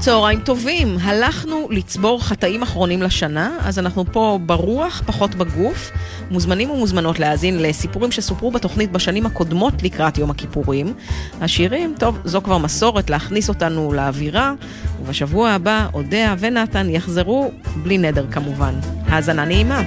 צהריים טובים, הלכנו לצבור חטאים אחרונים לשנה, אז אנחנו פה ברוח, פחות בגוף. מוזמנים ומוזמנות להאזין לסיפורים שסופרו בתוכנית בשנים הקודמות לקראת יום הכיפורים. השירים, טוב, זו כבר מסורת להכניס אותנו לאווירה, ובשבוע הבא אודיה ונתן יחזרו, בלי נדר כמובן. האזנה נעימה.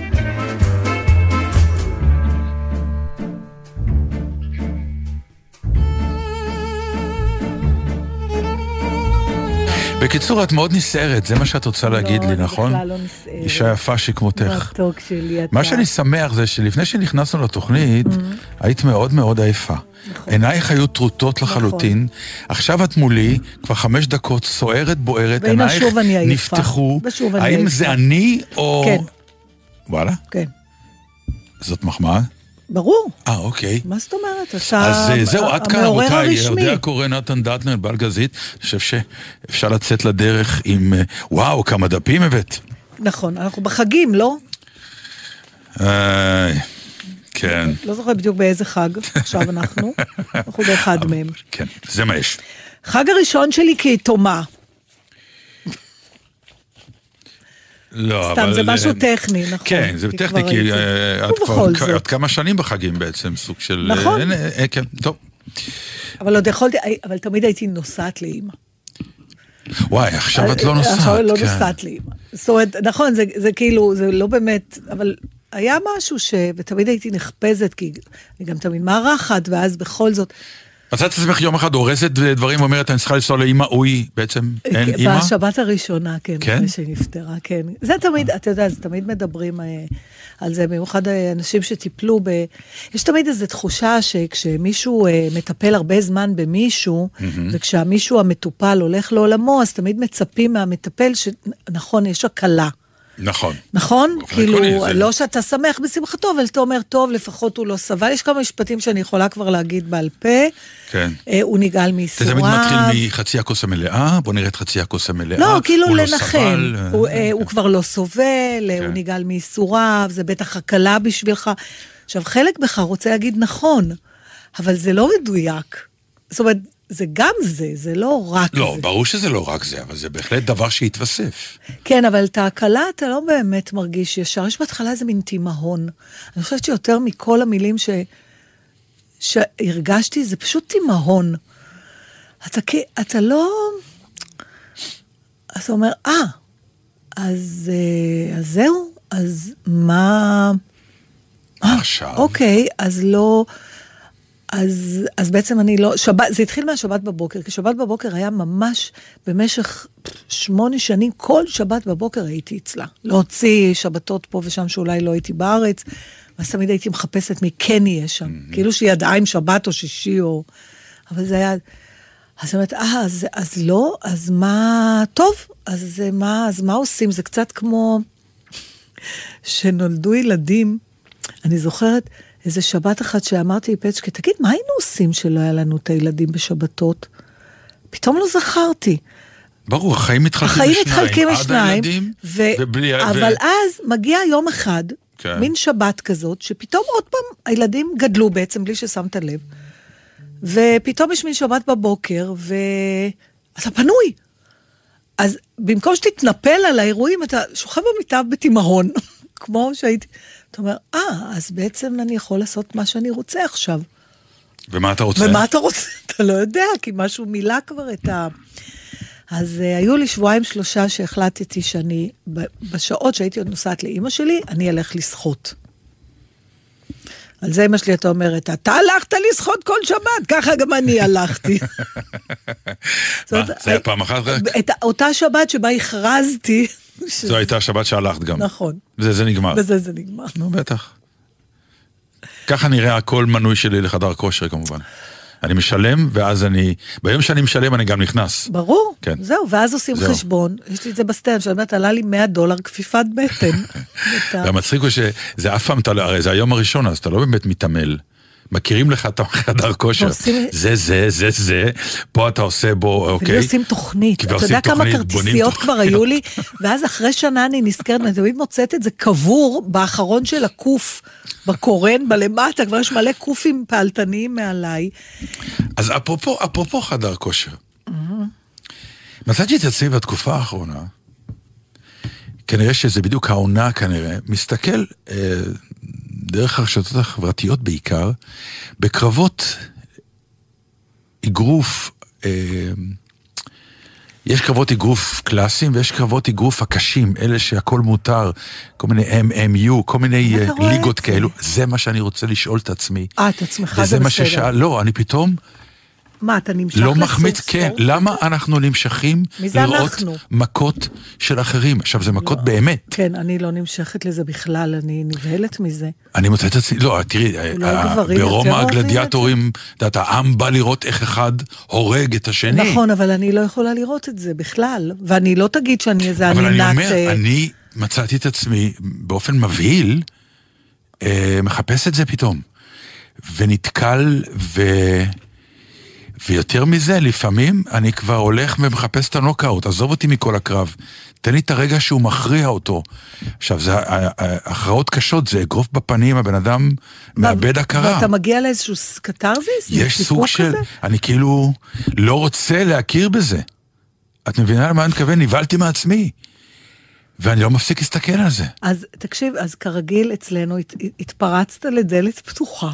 בקיצור, את מאוד נסערת, זה מה שאת רוצה להגיד לא, לי, אני נכון? בכלל לא נסערת. אישה יפה שכמותך. מתוק שלי, אתה. מה שאני שמח זה שלפני שנכנסנו לתוכנית, Mm-hmm. היית מאוד מאוד עייפה. נכון. עינייך היו טרוטות לחלוטין, עכשיו את מולי, כבר חמש דקות, סוערת, בוערת, עינייך אני. נפתחו. ושוב אני האם עייפה. זה אני או... כן. וואלה? כן. זאת מחמאה? ברור. אה, אוקיי. מה זאת אומרת? אתה אז אה, זהו, עד כאן רבותיי. יודע קורא נתן דטנר, בלגזית, אני חושב שאפשר לצאת לדרך עם, אה, וואו, כמה דפים הבאת. נכון, אנחנו בחגים, לא? כן, לא זוכרת בדיוק באיזה חג עכשיו אנחנו. אנחנו באחד מהם. כן, זה מה יש. חג הראשון שלי כיתומה. לא, סתם, אבל... זה משהו טכני, נכון. כן, זה טכני, כי הייתי. אה, ובכל כבר כמה שנים בחגים בעצם, סוג של... נכון. אה, אה, כן, טוב. אבל עוד יכולתי, אבל תמיד הייתי נוסעת לאימא. וואי, עכשיו את לא נוסעת. עכשיו לא כן. נוסעת לאימא. זאת אומרת, נכון, זה, זה כאילו, זה לא באמת, אבל היה משהו ש... ותמיד הייתי נחפזת, כי אני גם תמיד מארחת, ואז בכל זאת... מצאת את עצמך יום אחד הורסת דברים, אומרת, אני צריכה לנסוע לאימא, אוי, בעצם אין אימא? בשבת הראשונה, כן, כן? אחרי שהיא נפטרה, כן. זה תמיד, אתה יודע, זה תמיד מדברים אה, על זה, במיוחד אה, אנשים שטיפלו ב... יש תמיד איזו תחושה שכשמישהו אה, מטפל הרבה זמן במישהו, וכשהמישהו המטופל הולך לעולמו, אז תמיד מצפים מהמטפל שנכון, יש הקלה. נכון. נכון? כאילו, זה- לא שאתה שמח בשמחתו, אבל אתה אומר, טוב, לפחות הוא לא סבל. יש כמה משפטים שאני יכולה כבר להגיד בעל פה. כן. אה, הוא נגאל זה מייסוריו. תמיד מתחיל מחצי הכוס המלאה, בוא נראה את חצי הכוס המלאה. לא, כאילו הוא לא לנחם. סבל, הוא, אה, אה, הוא כבר לא סובל, אה, כן. הוא נגאל מייסוריו, זה בטח הקלה בשבילך. עכשיו, חלק בך רוצה להגיד נכון, אבל זה לא מדויק. זאת אומרת, זה גם זה, זה לא רק לא, זה. ברור שזה לא רק זה, אבל זה בהחלט דבר שהתווסף. כן, אבל את ההקלה אתה לא באמת מרגיש ישר. יש בהתחלה איזה מין תימהון. אני חושבת שיותר מכל המילים ש... שהרגשתי, זה פשוט תימהון. אתה, אתה לא... אתה אומר, אה, אז, אה, אז זהו, אז מה... עכשיו. אוקיי, אז לא... אז, אז בעצם אני לא, שבת, זה התחיל מהשבת בבוקר, כי שבת בבוקר היה ממש במשך שמונה שנים, כל שבת בבוקר הייתי אצלה. להוציא שבתות פה ושם שאולי לא הייתי בארץ, ואז תמיד הייתי מחפשת מי כן יהיה שם. כאילו שהיא ידעה אם שבת או שישי או... אבל זה היה... אז אני אומרת, אה, אז, אז לא, אז מה... טוב, אז מה, אז מה עושים? זה קצת כמו שנולדו ילדים. אני זוכרת איזה שבת אחת שאמרתי לפצ'קה, תגיד, מה היינו עושים שלא היה לנו את הילדים בשבתות? פתאום לא זכרתי. ברור, החיים מתחלקים החיים לשניים. מתחלקים עד לשניים, הילדים, ו... ובלי... ו- אבל אז מגיע יום אחד, כן. מין שבת כזאת, שפתאום עוד פעם הילדים גדלו בעצם בלי ששמת לב, ופתאום יש מין שבת בבוקר, ואתה פנוי. אז במקום שתתנפל על האירועים, אתה שוכב במיטה בתימהון, כמו שהייתי... אתה אומר, אה, אז בעצם אני יכול לעשות מה שאני רוצה עכשיו. ומה אתה רוצה? ומה אתה רוצה? אתה לא יודע, כי משהו מילא כבר את ה... אז uh, היו לי שבועיים שלושה שהחלטתי שאני, בשעות שהייתי עוד נוסעת לאימא שלי, אני אלך לשחות. על זה אמא שלי הייתה אומרת, אתה הלכת לשחות כל שבת, ככה גם אני הלכתי. מה, זה היה פעם אחת רק? את אותה שבת שבה הכרזתי זו הייתה השבת שהלכת גם. נכון, זה, זה נגמר. בזה זה נגמר. נו, בטח. ככה נראה כל מנוי שלי לחדר כושר כמובן. אני משלם, ואז אני... ביום שאני משלם אני גם נכנס. ברור, כן. זהו, ואז עושים זהו. חשבון, יש לי את זה בסטנדאפ, שאני אומרת, עלה לי 100 דולר כפיפת בטן. והמצחיק הוא שזה אף פעם, לא- הרי זה היום הראשון, אז אתה לא באמת מתעמל. מכירים לך את החדר כושר. ועושים- זה, זה, זה, זה, פה אתה עושה בו, אוקיי. עושים תוכנית, אתה ועושים יודע כמה כרטיסיות כבר. היו לי, ואז אחרי שנה אני נזכרת, אני תמיד מוצאת את זה קבור באחרון של הקוף, בקורן, בלמטה, כבר יש מלא קופים פעלתניים מעליי. אז אפרופו, אפרופו חדר כושר. מצאתי את עצמי בתקופה האחרונה, כנראה שזה בדיוק העונה כנראה, מסתכל אה, דרך הרשתות החברתיות בעיקר, בקרבות אגרוף, אה, יש קרבות אגרוף קלאסיים ויש קרבות אגרוף הקשים, אלה שהכל מותר, כל מיני MMU, כל מיני אה, ליגות? כאלו, זה מה שאני רוצה לשאול את עצמי. אה, את עצמך וזה זה מה בסדר. ששאל, לא, אני פתאום מה, אתה נמשך לא לסוג מחמיץ, כן? למה אנחנו נמשכים לראות אנחנו? מכות של אחרים? עכשיו, זה מכות באמת. כן, אני לא נמשכת לזה בכלל, אני נבהלת מזה. אני מוצא את עצמי, לא, תראי, אולי ה- גברים יותר ברומא הגלדיאטורים, את יודעת, העם בא לראות איך אחד הורג את השני. נכון, אבל אני לא יכולה לראות את זה בכלל, ואני לא תגיד שאני איזה אבל אני ענינת... אומר, אה, אני מצאתי את עצמי באופן מבהיל, אה, מחפש את זה פתאום. ונתקל, ו... ויותר מזה, לפעמים אני כבר הולך ומחפש את הנוקאוט, עזוב אותי מכל הקרב. תן לי את הרגע שהוא מכריע אותו. עכשיו, זה ה- ה- ה- הכרעות קשות, זה אגרוף בפנים, הבן אדם מאבד הכרה. ואתה מגיע לאיזשהו קתרזיס? יש סוג של... כזה? אני כאילו לא רוצה להכיר בזה. את מבינה למה אני מתכוון? נבהלתי מעצמי. ואני לא מפסיק להסתכל על זה. אז תקשיב, אז כרגיל אצלנו הת, התפרצת לדלת פתוחה.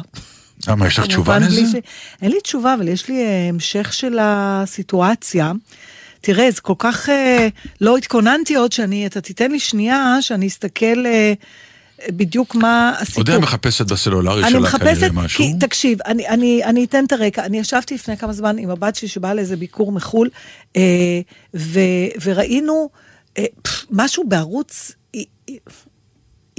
למה, יש לך תשובה לזה? ש... אין לי תשובה, אבל יש לי אה, המשך של הסיטואציה. תראה, זה כל כך... אה, לא התכוננתי עוד שאני... אתה תיתן לי שנייה שאני אסתכל אה, בדיוק מה הסיפור. עוד מחפשת בסלולרי שלה מחפשת, כנראה משהו. כי תקשיב, אני, אני, אני אתן את הרקע. אני ישבתי לפני כמה זמן עם הבת שלי שבאה לאיזה ביקור מחו"ל, אה, ו, וראינו אה, פף, משהו בערוץ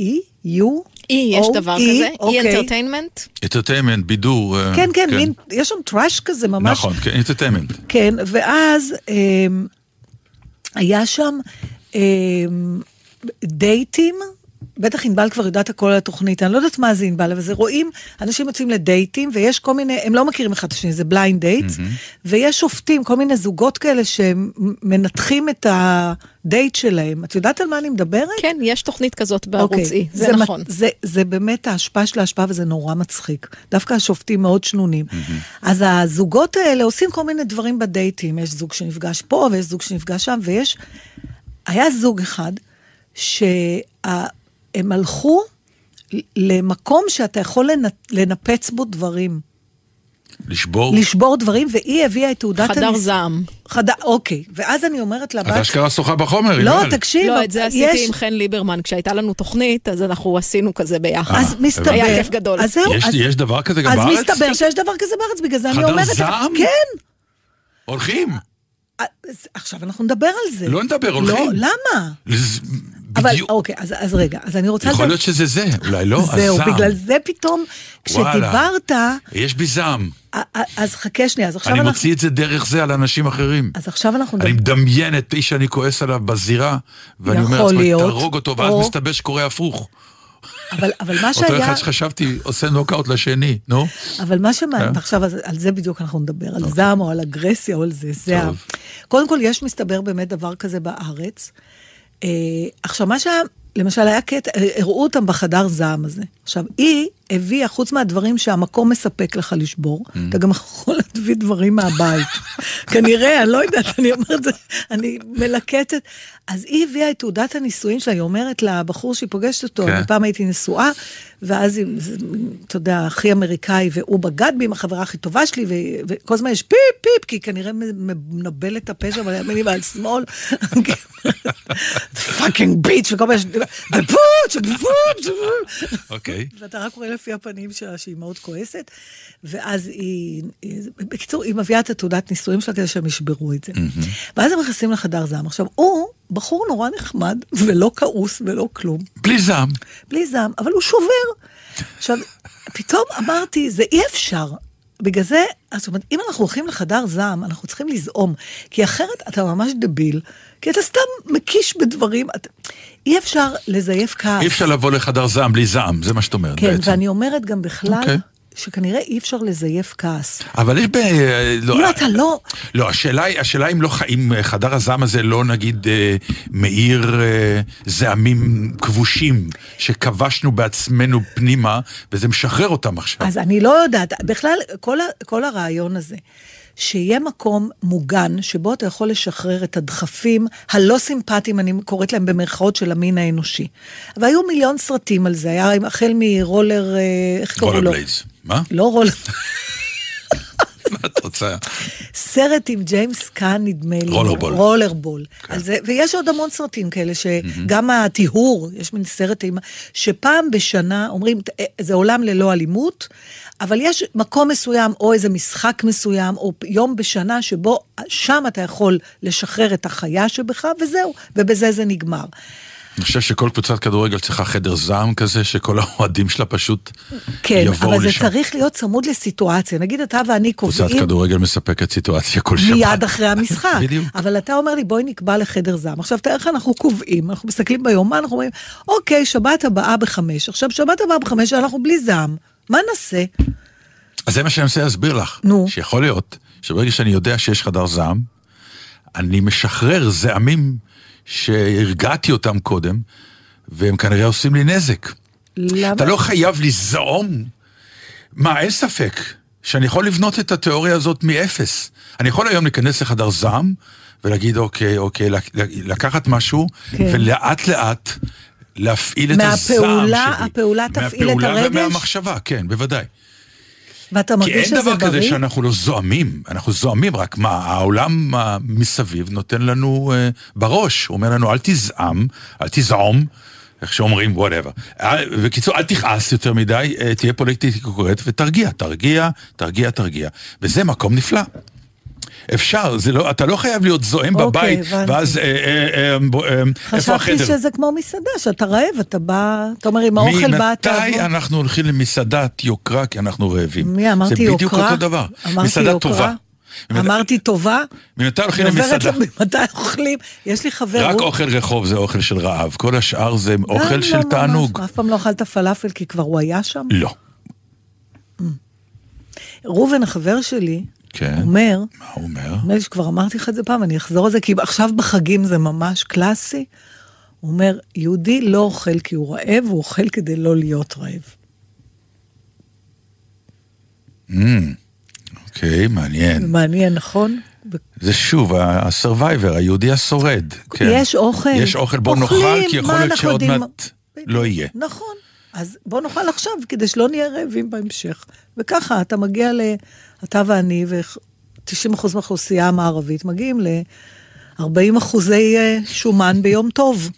E, E, U? אי, יש O, דבר E, כזה? אי אוקיי. אנטרטיינמנט? אינטרטיימנט, בידור. אה, כן, כן, מין, יש שם טראש כזה ממש. נכון, כן, אינטרטיימנט. כן, ואז אה, היה שם אה, דייטים, בטח ענבל כבר יודעת הכל על התוכנית, אני לא יודעת מה זה ענבל, אבל זה רואים, אנשים יוצאים לדייטים, ויש כל מיני, הם לא מכירים אחד את השני, זה בליינד דייט, ויש שופטים, כל מיני זוגות כאלה שמנתחים את הדייט שלהם. את יודעת על מה אני מדברת? כן, יש תוכנית כזאת בערוץ אוקיי, אי, זה נכון. זה, זה באמת ההשפעה של ההשפעה וזה נורא מצחיק. דווקא השופטים מאוד שנונים. אז הזוגות האלה עושים כל מיני דברים בדייטים. יש זוג שנפגש פה ויש זוג שנפגש שם, ויש... היה זוג אחד שהם הלכו למקום שאתה יכול לנ- לנפץ בו דברים. לשבור. לשבור דברים, והיא הביאה את תעודת חדר הניס- זעם. חדר, אוקיי. ואז אני אומרת לבת... את אשכרה שוחה בחומר, לא, ענבל. תקשיב, לא, את זה יש- עשיתי עם חן ליברמן, כשהייתה לנו תוכנית, אז אנחנו עשינו כזה ביחד. אז הבנתי. מסתבר... היה כיף גדול. אז זהו, יש- אז- יש דבר כזה גם אז בארץ? מסתבר שיש דבר כזה בארץ, בגלל זה אני חדר אומרת לך. זעם? כן. הולכים. אז עכשיו אנחנו נדבר על זה. לא נדבר, הולכים. לא, למה? אבל בדיוק. אוקיי, אז, אז רגע, אז אני רוצה... יכול לדבר- להיות שזה זה, אולי לא, זהו, הזעם. בגלל זה פתאום. כשדיברת, יש בי זעם. אז חכה שנייה, אז עכשיו אני אנחנו... מוציא את זה דרך זה על אנשים אחרים. אז עכשיו אנחנו אני נדבר... מדמיין את איש שאני כועס עליו בזירה, ואני אומר לעצמי. תהרוג אותו, ואז או- מסתבר שקורה הפוך. אבל, אבל מה אותו שהיה... אחד שחשבתי עושה נוקאוט לשני, נו. אבל מה שמעניין, כן. עכשיו על זה בדיוק אנחנו נדבר, על זעם או על אגרסיה או על זה. זה ה... קודם כל, יש מסתבר באמת דבר כזה בארץ. אה, עכשיו, מה שהיה, למשל, היה קטע, אה, הראו אותם בחדר זעם הזה. עכשיו, היא הביאה, חוץ מהדברים שהמקום מספק לך לשבור, Mm. אתה גם יכול להביא דברים מהבית. כנראה, אני לא יודעת, אני אומרת, זה- אני מלקטת. אז היא הביאה את תעודת הנישואין שלה, היא אומרת לבחור שהיא פוגשת אותו, כן. אני פעם הייתי נשואה, ואז, היא- אתה יודע, הכי אמריקאי, והוא בגד בי עם החברה הכי טובה שלי, ו- וכל הזמן יש פיפ פיפ, כי היא כנראה מנבל את הפה שם על ימין ועל שמאל. fucking bitch, וכל בפוץ'. אוקיי. ואתה רק רואה לפי הפנים שלה שהיא מאוד כועסת, ואז היא, היא- בקיצור, היא מביאה את התעודת נישואים שלה כדי שהם ישברו את זה. ואז הם נכנסים לחדר זעם. עכשיו, הוא בחור נורא נחמד, ולא כעוס ולא כלום, בלי זעם. בלי זעם, אבל הוא שובר. עכשיו, פתאום אמרתי, זה אי אפשר. בגלל זה, זאת אומרת, אם אנחנו הולכים לחדר זעם, אנחנו צריכים לזעום, כי אחרת אתה ממש דביל, כי אתה סתם מקיש בדברים, את... אי אפשר לזייף כעס. אי אפשר לבוא לחדר זעם בלי זעם, זה מה שאת אומרת כן, בעצם. ואני אומרת גם בכלל, אוקיי. שכנראה אי אפשר לזייף כעס. אבל יש ב... לא, אם אתה לא... לא, השאלה היא, השאלה אם לא, אם אה, חדר הזעם הזה לא נגיד אה, מאיר אה, זעמים כבושים, שכבשנו בעצמנו פנימה, וזה משחרר אותם עכשיו. אז אני לא יודעת, בכלל, כל, כל הרעיון הזה, שיהיה מקום מוגן, שבו אתה יכול לשחרר את הדחפים הלא סימפטיים, אני קוראת להם במרכאות של המין האנושי. והיו מיליון סרטים על זה, היה החל מרולר, אה, איך קראו roller לו? blades. מה? לא רולר, מה את רוצה? סרט עם ג'יימס קאן, נדמה לי. Rollerball. Rollerball. כן. זה, ויש עוד המון סרטים כאלה, שגם הטיהור, יש מין סרט עם... שפעם בשנה אומרים, "אה, זה עולם ללא אלימות, אבל יש מקום מסוים, או איזה משחק מסוים, או יום בשנה, שבו שם אתה יכול לשחרר את החיה שבך, וזהו, ובזה זה נגמר. אני חושב שכל קבוצת כדורגל צריכה חדר זעם כזה, שכל האוהדים שלה פשוט כן, יבואו אבל זה לשם. צריך להיות צמוד לסיטואציה. נגיד אתה ואני קבוצת קובעים... כדורגל מספקת סיטואציה כל שבת. מיד אחרי המשחק. בדיוק. אבל אתה אומר לי, בואי נקבע לחדר זעם. עכשיו, תאר לך, אנחנו קובעים, אנחנו מסתכלים ביומן, אנחנו אומרים, אוקיי, שבת הבאה בחמש. עכשיו, שבת הבאה בחמש, אנחנו בלי זעם. מה נעשה? אז זה מה שאני מנסה להסביר לך. נו. שיכול להיות שברגע שאני יודע שיש חדר זעם, אני משחרר זעמים שהרגעתי אותם קודם, והם כנראה עושים לי נזק. למה? אתה לא חייב לזעום. מה, אין ספק שאני יכול לבנות את התיאוריה הזאת מאפס. אני יכול היום להיכנס לחדר זעם ולהגיד, אוקיי, אוקיי, לק- לקחת משהו, כן. ולאט לאט להפעיל את הזעם שלי. מהפעולה- הפעולה תפעיל את מהפעולה הרגש? ומהמחשבה, כן, בוודאי. ואתה כי מרגיש אין שזה דבר כזה בריא? שאנחנו לא זועמים, אנחנו זועמים, רק מה, העולם אה, מסביב נותן לנו אה, בראש, הוא אומר לנו אל תזעם, אל תזעום, איך שאומרים, whatever. בקיצור, אל תכעס יותר מדי, אה, תהיה פוליטית קורקט ותרגיע, תרגיע, תרגיע, תרגיע. וזה מקום נפלא. אפשר, זה לא, אתה לא חייב להיות זועם אוקיי, בבית, הבנתי. ואז אה, אה, אה, אה, איפה חשבתי החדר? שזה כמו מסעדה, שאתה רעב, אתה בא, אתה אומר, עם האוכל בא, אתה... ממתי אנחנו הולכים למסעדת יוקרה כי אנחנו רעבים? מי אמרתי זה יוקרה? בדיוק אותו דבר. מסעדה יוקרה? טובה. אמרתי טובה? ממתי הולכים למסעדה? למתי אוכלים? יש לי חבר... רק אוכל רחוב זה אוכל של רעב, כל השאר זה אוכל גם של לא ממש. תענוג. אף פעם לא אכלת פלאפל כי כבר הוא היה שם? לא. ראובן, החבר שלי, כן. אומר, מה הוא אומר? נדמה לי שכבר אמרתי לך את זה פעם, אני אחזור על זה, כי עכשיו בחגים זה ממש קלאסי. הוא אומר, יהודי לא אוכל כי הוא רעב, הוא אוכל כדי לא להיות רעב. אמ, אוקיי, מעניין. מעניין, נכון? זה שוב, ה-survivor, היהודי השורד. כן. יש אוכל. יש אוכל, בוא אוכלים, נאכל, כי יכול להיות שעוד? מעט לא יהיה. נכון. אז בוא נאכל עכשיו, כדי שלא נהיה רעבים בהמשך. וככה, אתה מגיע ל... אתה ואני, ו-90% מהאוכלוסייה המערבית מגיעים ל-40 אחוזי אה, שומן ביום טוב.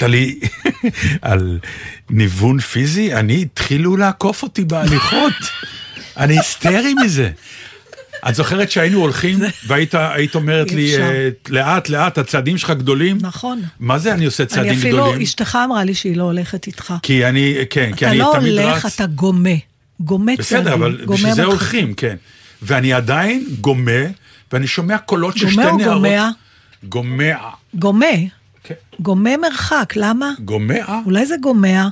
מדברת עלי על ניוון פיזי? אני, התחילו לעקוף אותי בהליכות. אני היסטרי מזה. את זוכרת שהיינו הולכים, והיית היית אומרת לי. אה, לאט, לאט, הצעדים שלך גדולים? נכון. מה זה אני עושה אני צעדים אפילו, גדולים? אשתך אמרה לי שהיא לא הולכת איתך. כי אני, כן, כי אתה אני לא תמיד הולך, רץ. אתה גומה. גומה צעדים. בסדר, אבל גומה בשביל זה. הולכים, כן. ואני עדיין גומה, ואני שומע קולות של שתי גומה נערות. או גומע? גומע. גומה. כן. גומה מרחק, למה? גומע? אולי זה גומע.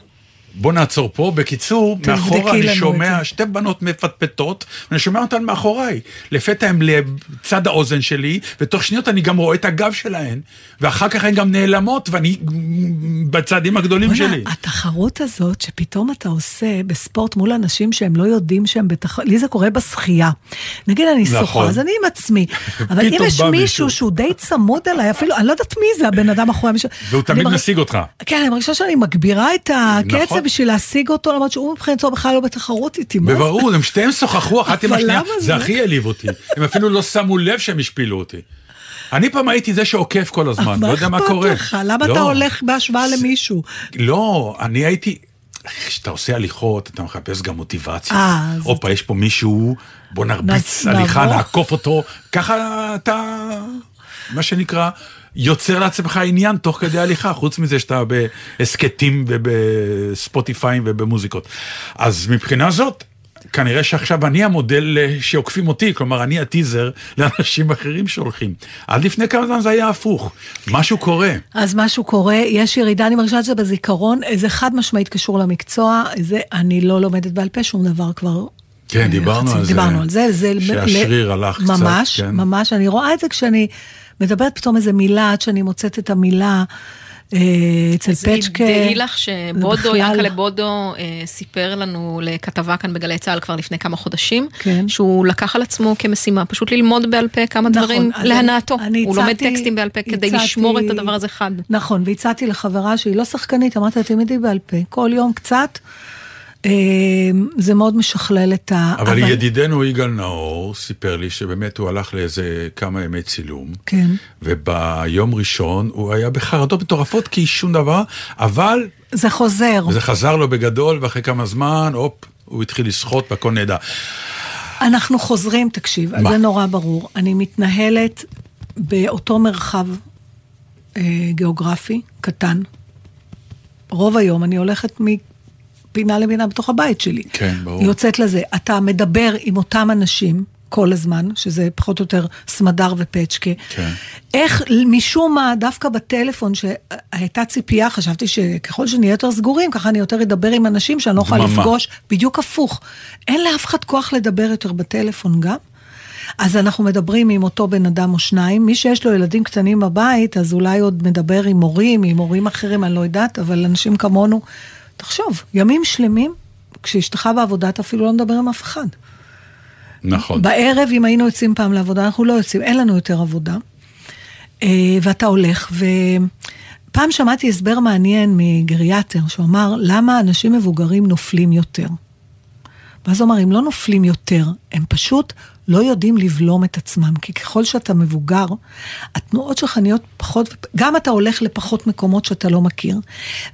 בוא נעצור פה. בקיצור, מאחורה אני שומע. שתי בנות מפטפטות, ואני שומע אותן מאחוריי. לפתע הן לצד האוזן שלי, ותוך שניות אני גם רואה את הגב שלהן, ואחר כך הן גם נעלמות, ואני בצעדים הגדולים בוא'נה, שלי. התחרות הזאת שפתאום אתה עושה בספורט מול אנשים שהם לא יודעים שהם בתחרות, לי זה קורה בשחייה. נגיד אני נכון. שוחה, אז אני עם עצמי. אבל אם יש מישהו. שהוא די צמוד אליי, אפילו, אני לא יודעת מי זה הבן אדם אחורי מישהו. והוא תמיד משיג אותך. כן, אני מרגישה שאני מגבירה את הקצב נכון. בשביל להשיג אותו, למרות שהוא מבחינתו בכלל לא בתחרות איתי. מה זה? בברור, הם שתיהם שוחחו אחת עם השנייה, זה זה? הכי העליב אותי. הם אפילו לא שמו לב שהם השפילו אותי. אני פעם הייתי זה שעוקף כל הזמן, לא יודע מה קורה. מה אכפת לך? למה לא, אתה הולך בהשוואה למישהו? לא, אני הייתי... כשאתה עושה הליכות, אתה מחפש גם מוטיבציה. אה, הופה, יש פה מישהו, בוא נרביץ הליכה. נעקוף אותו. ככה אתה, מה שנקרא, יוצר לעצמך עניין תוך כדי הליכה, חוץ מזה שאתה בהסכתים ובספוטיפיים ובמוזיקות. אז מבחינה זאת, כנראה שעכשיו אני המודל שעוקפים אותי, כלומר אני הטיזר לאנשים אחרים שהולכים. עד לפני כמה זמן זה היה הפוך, משהו קורה. אז משהו קורה, יש ירידה, אני מרגישה את זה בזיכרון, זה חד משמעית קשור למקצוע, זה, אני לא לומדת בעל פה שום דבר כבר. כן, דיברנו חצי- על זה. דיברנו על זה, זה... שהשריר הלך קצת, ממש, כן. ממש, אני רואה את זה כשאני מדברת פתאום איזה מילה, עד שאני מוצאת את המילה אה, אצל אז פצ'קה. תדעי לך שבודו, ינקלה בודו, אה, סיפר לנו לכתבה כאן בגלי צה"ל כבר לפני כמה חודשים, כן. שהוא לקח על עצמו כמשימה פשוט ללמוד בעל פה כמה נכון, דברים אז להנאתו. הוא לומד טקסטים בעל פה כדי לשמור את הדבר הזה חד. נכון, והצעתי לחברה שהיא לא שחקנית, אמרתי לה, תלמדי בעל פה, כל יום קצת. אה, זה מאוד משכלל את ה... אבל ידידנו יגאל נאור סיפר לי שבאמת הוא הלך לאיזה כמה ימי צילום. כן. וביום ראשון הוא היה בחרדות מטורפות כי שום דבר, אבל זה חוזר. זה חזר לו בגדול, ואחרי כמה זמן, הופ, הוא התחיל לשחות והכל נהדר. אנחנו חוזרים, תקשיב, מה? זה נורא ברור. אני מתנהלת באותו מרחב אה, גיאוגרפי קטן. רוב היום אני הולכת מפינה לפינה בתוך הבית שלי. כן, ברור. יוצאת לזה. אתה מדבר עם אותם אנשים כל הזמן, שזה פחות או יותר סמדר ופצ'קה. כן. איך משום מה, דווקא בטלפון, שהייתה ציפייה, חשבתי שככל שנהיה יותר סגורים, ככה אני יותר אדבר עם אנשים שאני לא יכולה. לפגוש, בדיוק הפוך. אין לאף אחד כוח לדבר יותר בטלפון גם. אז אנחנו מדברים עם אותו בן אדם או שניים. מי שיש לו ילדים קטנים בבית, אז אולי עוד מדבר עם מורים, עם הורים אחרים, אני לא יודעת, אבל אנשים כמונו, תחשוב, ימים שלמים, כשאשתך בעבודה, אתה אפילו לא מדבר עם אף אחד. נכון. בערב, אם היינו יוצאים פעם לעבודה, אנחנו לא יוצאים, אין לנו יותר עבודה. אה, ואתה הולך, ופעם שמעתי הסבר מעניין מגריאטר, שהוא אמר, למה אנשים מבוגרים נופלים יותר? ואז הוא אמר, הם לא נופלים יותר, הם פשוט לא יודעים לבלום את עצמם, כי ככל שאתה מבוגר, התנועות שלך נהיות פחות, גם אתה הולך לפחות מקומות שאתה לא מכיר,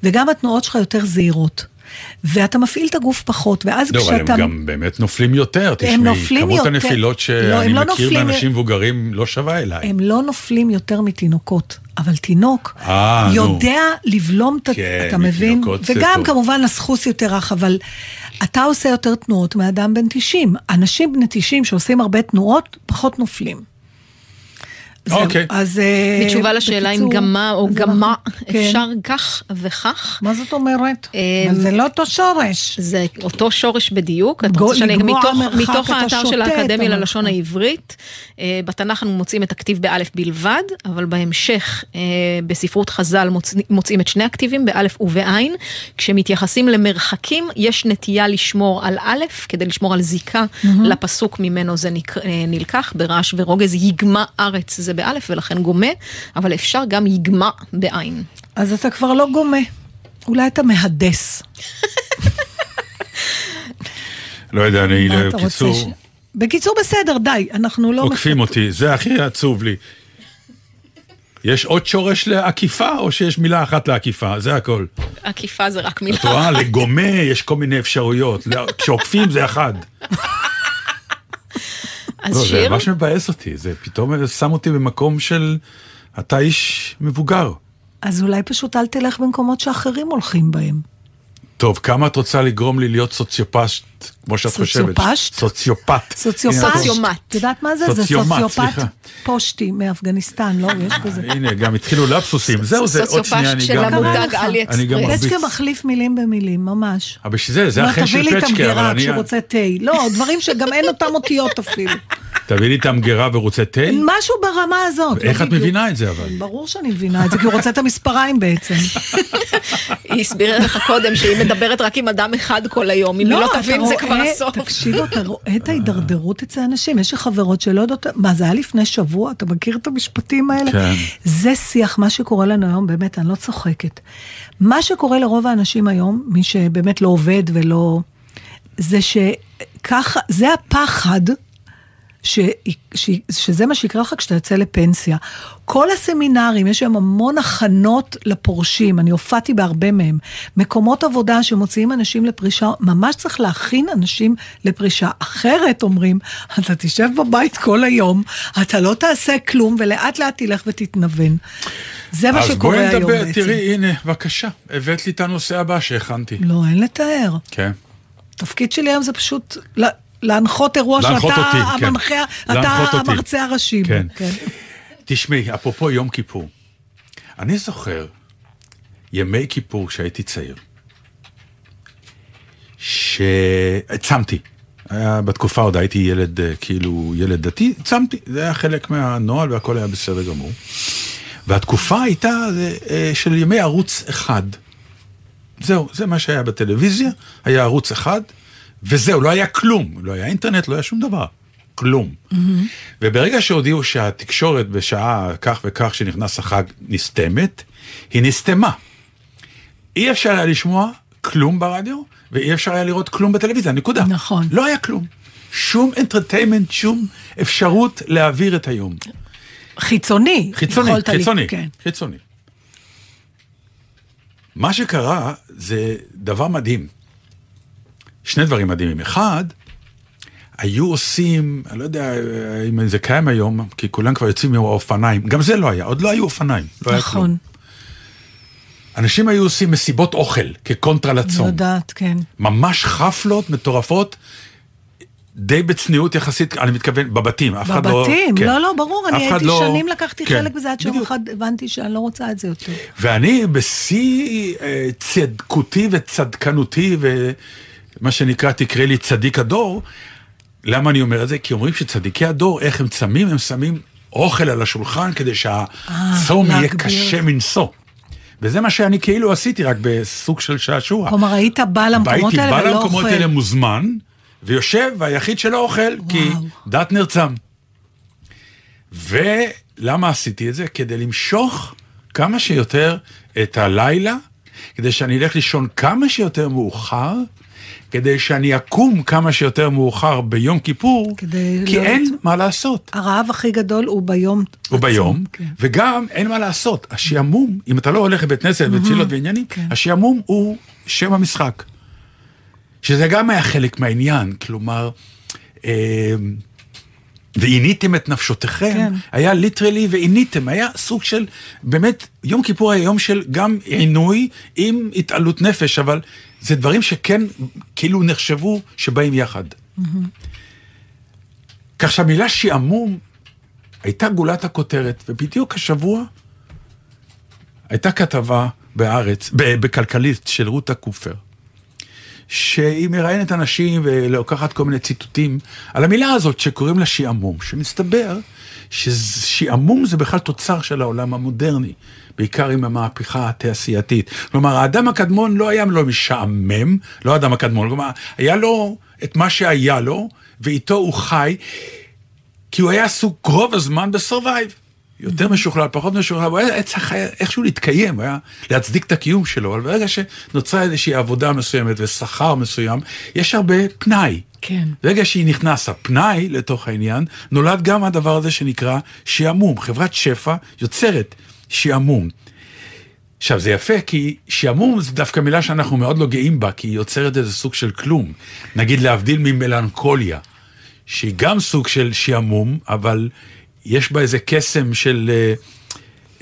וגם התנועות שלך יותר זהירות. ואתה מפעיל את הגוף פחות, ואז לא, אבל כשאתה... הם גם באמת נופלים יותר, תשמעי. נופלים כמות יותר. הנפילות לא, שאני הם לא מכיר נופלים- מאנשים מבוגרים לא שווה אליי. הם לא נופלים יותר מתינוקות, אבל תינוק אה, נו. יודע לבלום את. כן, אתה מבין? וגם טוב. כמובן הסחוס יותר רך, אבל אתה עושה יותר תנועות מאדם בן 90. אנשים בני 90 שעושים הרבה תנועות, פחות נופלים. אוקיי. אז... אה, בתשובה לשאלה אם גמה או גמה, אנחנו- כן. אפשר כך וכך. מה זאת אומרת? אמ, זה לא אותו שורש. זה אותו שורש בדיוק, את רוצה שאני, מתוך, האתר של האקדמיה ללשון העברית, אה, בתנ"ך אנו מוצאים את הכתיב באלף בלבד, אבל בהמשך אה, בספרות חז"ל מוצ... מוצאים את שני הכתיבים באלף ובעין, כשמתייחסים למרחקים יש נטייה לשמור על א', כדי לשמור על זיקה לפסוק ממנו זה נלקח, ברעש ורוגז יגמה ארץ זה באלף ולכן גומה, אבל אפשר גם יגמה בעין. אז אתה כבר לא גומה. אולי אתה מהדס. לא יודע, אני מה אתה רוצה בקיצור, ש- בקיצור, בסדר, די, אנחנו לא... עוקפים אותי, זה הכי עצוב לי. יש עוד שורש לעקיפה, או שיש מילה אחת לעקיפה? זה הכל. עקיפה זה רק מילה. את רואה, לגומה יש כל מיני אפשרויות. כשעוקפים זה אחד. אז לא, זה שיר? ממש מבאס אותי, זה פתאום שם אותי במקום של... אתה איש מבוגר. אז אולי פשוט אל תלך במקומות שאחרים הולכים בהם. טוב, כמה את רוצה לגרום לי להיות סוציופט, כמו שאת חושבת? סוציופשט? סוציופט. את- סוציומט. את יודעת מה זה? זה סוציומט, סוציופט סליחה. פושטי מאפגניסטן, לא? יש כזה. הנה, גם התחילו לפסוסים. זהו, זה עוד סוציופשט שנייה, אני של גם... המותג לך? עלי אני גם אקספרס. פצ'קה מחליף מילים במילים, ממש. אבל בשביל זה, זה לא, החן תביא לי של את פצ'קה, אבל המגירה אני... כשהוא רוצה תה. לא, דברים שגם אין אותם אותיות אפילו. תביא לי את המגירה ורוצה תה? משהו ברמה הזאת. לא איך את בדיוק. מבינה את זה אבל? ברור שאני מבינה את זה, כי הוא רוצה את המספריים בעצם. היא הסבירה לך קודם שהיא מדברת רק עם אדם אחד כל היום, אם היא לא אתה תבין זה כבר הסוף. תקשיב, אתה רואה את ההידרדרות אצל אנשים. יש לי חברות שלא יודעות, מה זה היה לפני שבוע? אתה מכיר את המשפטים האלה? כן. זה שיח, מה שקורה לנו היום, באמת, אני לא צוחקת. מה שקורה לרוב האנשים היום, מי שבאמת לא עובד ולא... זה שככה, זה הפחד. ש, ש, שזה מה שיקרה לך כשאתה יוצא לפנסיה. כל הסמינרים, יש היום המון הכנות לפורשים, אני הופעתי בהרבה מהם. מקומות עבודה שמוציאים אנשים לפרישה, ממש צריך להכין אנשים לפרישה. אחרת, אומרים, אתה תשב בבית כל היום, אתה לא תעשה כלום, ולאט לאט תלך ותתנוון. זה מה אז שקורה בואי היום נדבר, בעצם. תראי, הנה, בבקשה, הבאת לי את הנושא הבא שהכנתי. לא, אין לתאר. כן. התפקיד שלי היום זה פשוט להנחות אירוע להנחות שאתה אותי, כן. המנחה, אתה להנחות אותי. המרצה הראשי. כן. כן. תשמעי, אפרופו יום כיפור, אני זוכר ימי כיפור כשהייתי צעיר, שצמתי. היה בתקופה עוד הייתי ילד, אה, כאילו, ילד דתי, צמתי, זה היה חלק מהנוהל והכל היה בסדר גמור. והתקופה הייתה אה, של ימי ערוץ אחד. זהו, זה מה שהיה בטלוויזיה, היה ערוץ אחד, וזהו, לא היה כלום, לא היה אינטרנט, לא היה שום דבר, כלום. וברגע שהודיעו שהתקשורת בשעה כך וכך שנכנס החג נסתמת, היא נסתמה. אי אפשר היה לשמוע כלום ברדיו, ואי אפשר היה לראות כלום בטלוויזיה, נקודה. נכון. לא היה כלום. שום אנטרטיימנט, שום אפשרות להעביר את היום. חיצוני. חיצוני, יכולת לי- חיצוני, כן. חיצוני. מה שקרה זה דבר מדהים. שני דברים מדהימים. אחד, היו עושים, אני לא יודע אם זה קיים היום, כי כולם כבר יוצאים עם האופניים, גם זה לא היה, עוד לא היו אופניים, לא היה כלום. נכון. אנשים היו עושים מסיבות אוכל כקונטרה אני לצום. יודעת, כן. ממש חפלות מטורפות, די בצניעות יחסית, אני מתכוון, בבתים, אף אחד לא... בבתים, כן. לא, לא, ברור, אני הייתי לא- שנים לקחתי כן, חלק בזה, עד שיום. אחד הבנתי שאני לא רוצה את זה יותר. ואני בשיא אה, צדקותי וצדקנותי, ומה שנקרא, תקראי לי צדיק הדור, למה אני אומר את זה? כי אומרים שצדיקי הדור, איך הם צמים? הם שמים אוכל על השולחן כדי שהצום יהיה להגביר. קשה מנשוא. וזה מה שאני כאילו עשיתי, רק בסוג של שעשוע. כלומר, היית בא למקומות הייתי האלה בא ולא למקומות אוכל. האלה מוזמן, ויושב, והיחיד שלא אוכל, כי וואו. דת נרצם. ולמה עשיתי את זה? כדי למשוך כמה שיותר את הלילה, כדי שאני אלך לישון כמה שיותר מאוחר, כדי שאני אקום כמה שיותר מאוחר ביום כיפור, כי לא- אין מה לעשות. הרעב הכי גדול הוא ביום. הוא ביום, עצמו, כן. וגם אין מה לעשות. השעמום, אם אתה לא הולך לבית כנסת ותפילות ועניינים, כן. השעמום הוא שם המשחק. שזה גם היה חלק מהעניין, כלומר, אה, ועיניתם את נפשותיכם, כן. היה ליטרלי ועיניתם, היה סוג של, באמת, יום כיפור היה יום של גם עינוי עם התעלות נפש, אבל זה דברים שכן כאילו נחשבו שבאים יחד. כך שהמילה שעמום הייתה גולת הכותרת, ובדיוק השבוע הייתה כתבה בארץ, בכלכליסט של רותה קופר, שהיא מראיינת אנשים ולוקחת כל מיני ציטוטים על המילה הזאת שקוראים לה שעמום, שמסתבר ששעמום זה בכלל תוצר של העולם המודרני, בעיקר עם המהפכה התעשייתית. כלומר, האדם הקדמון לא היה לו משעמם, לא האדם הקדמון, כלומר, היה לו את מה שהיה לו, ואיתו הוא חי, כי הוא היה עסוק רוב הזמן בסורווייב. יותר משוכלל, פחות משוכלל, הוא היה צריך איכשהו להתקיים, היה להצדיק את הקיום שלו, אבל ברגע שנוצרה איזושהי עבודה מסוימת ושכר מסוים, יש הרבה פנאי. כן. ברגע שהיא נכנסה פנאי לתוך העניין, נולד גם הדבר הזה שנקרא שעמום. חברת שפע יוצרת שעמום. עכשיו, זה יפה, כי שעמום זה דווקא מילה שאנחנו מאוד לא גאים בה, כי היא יוצרת איזה סוג של כלום. נגיד להבדיל ממלנכוליה, שהיא גם סוג של שעמום, אבל יש בה איזה קסם של אה,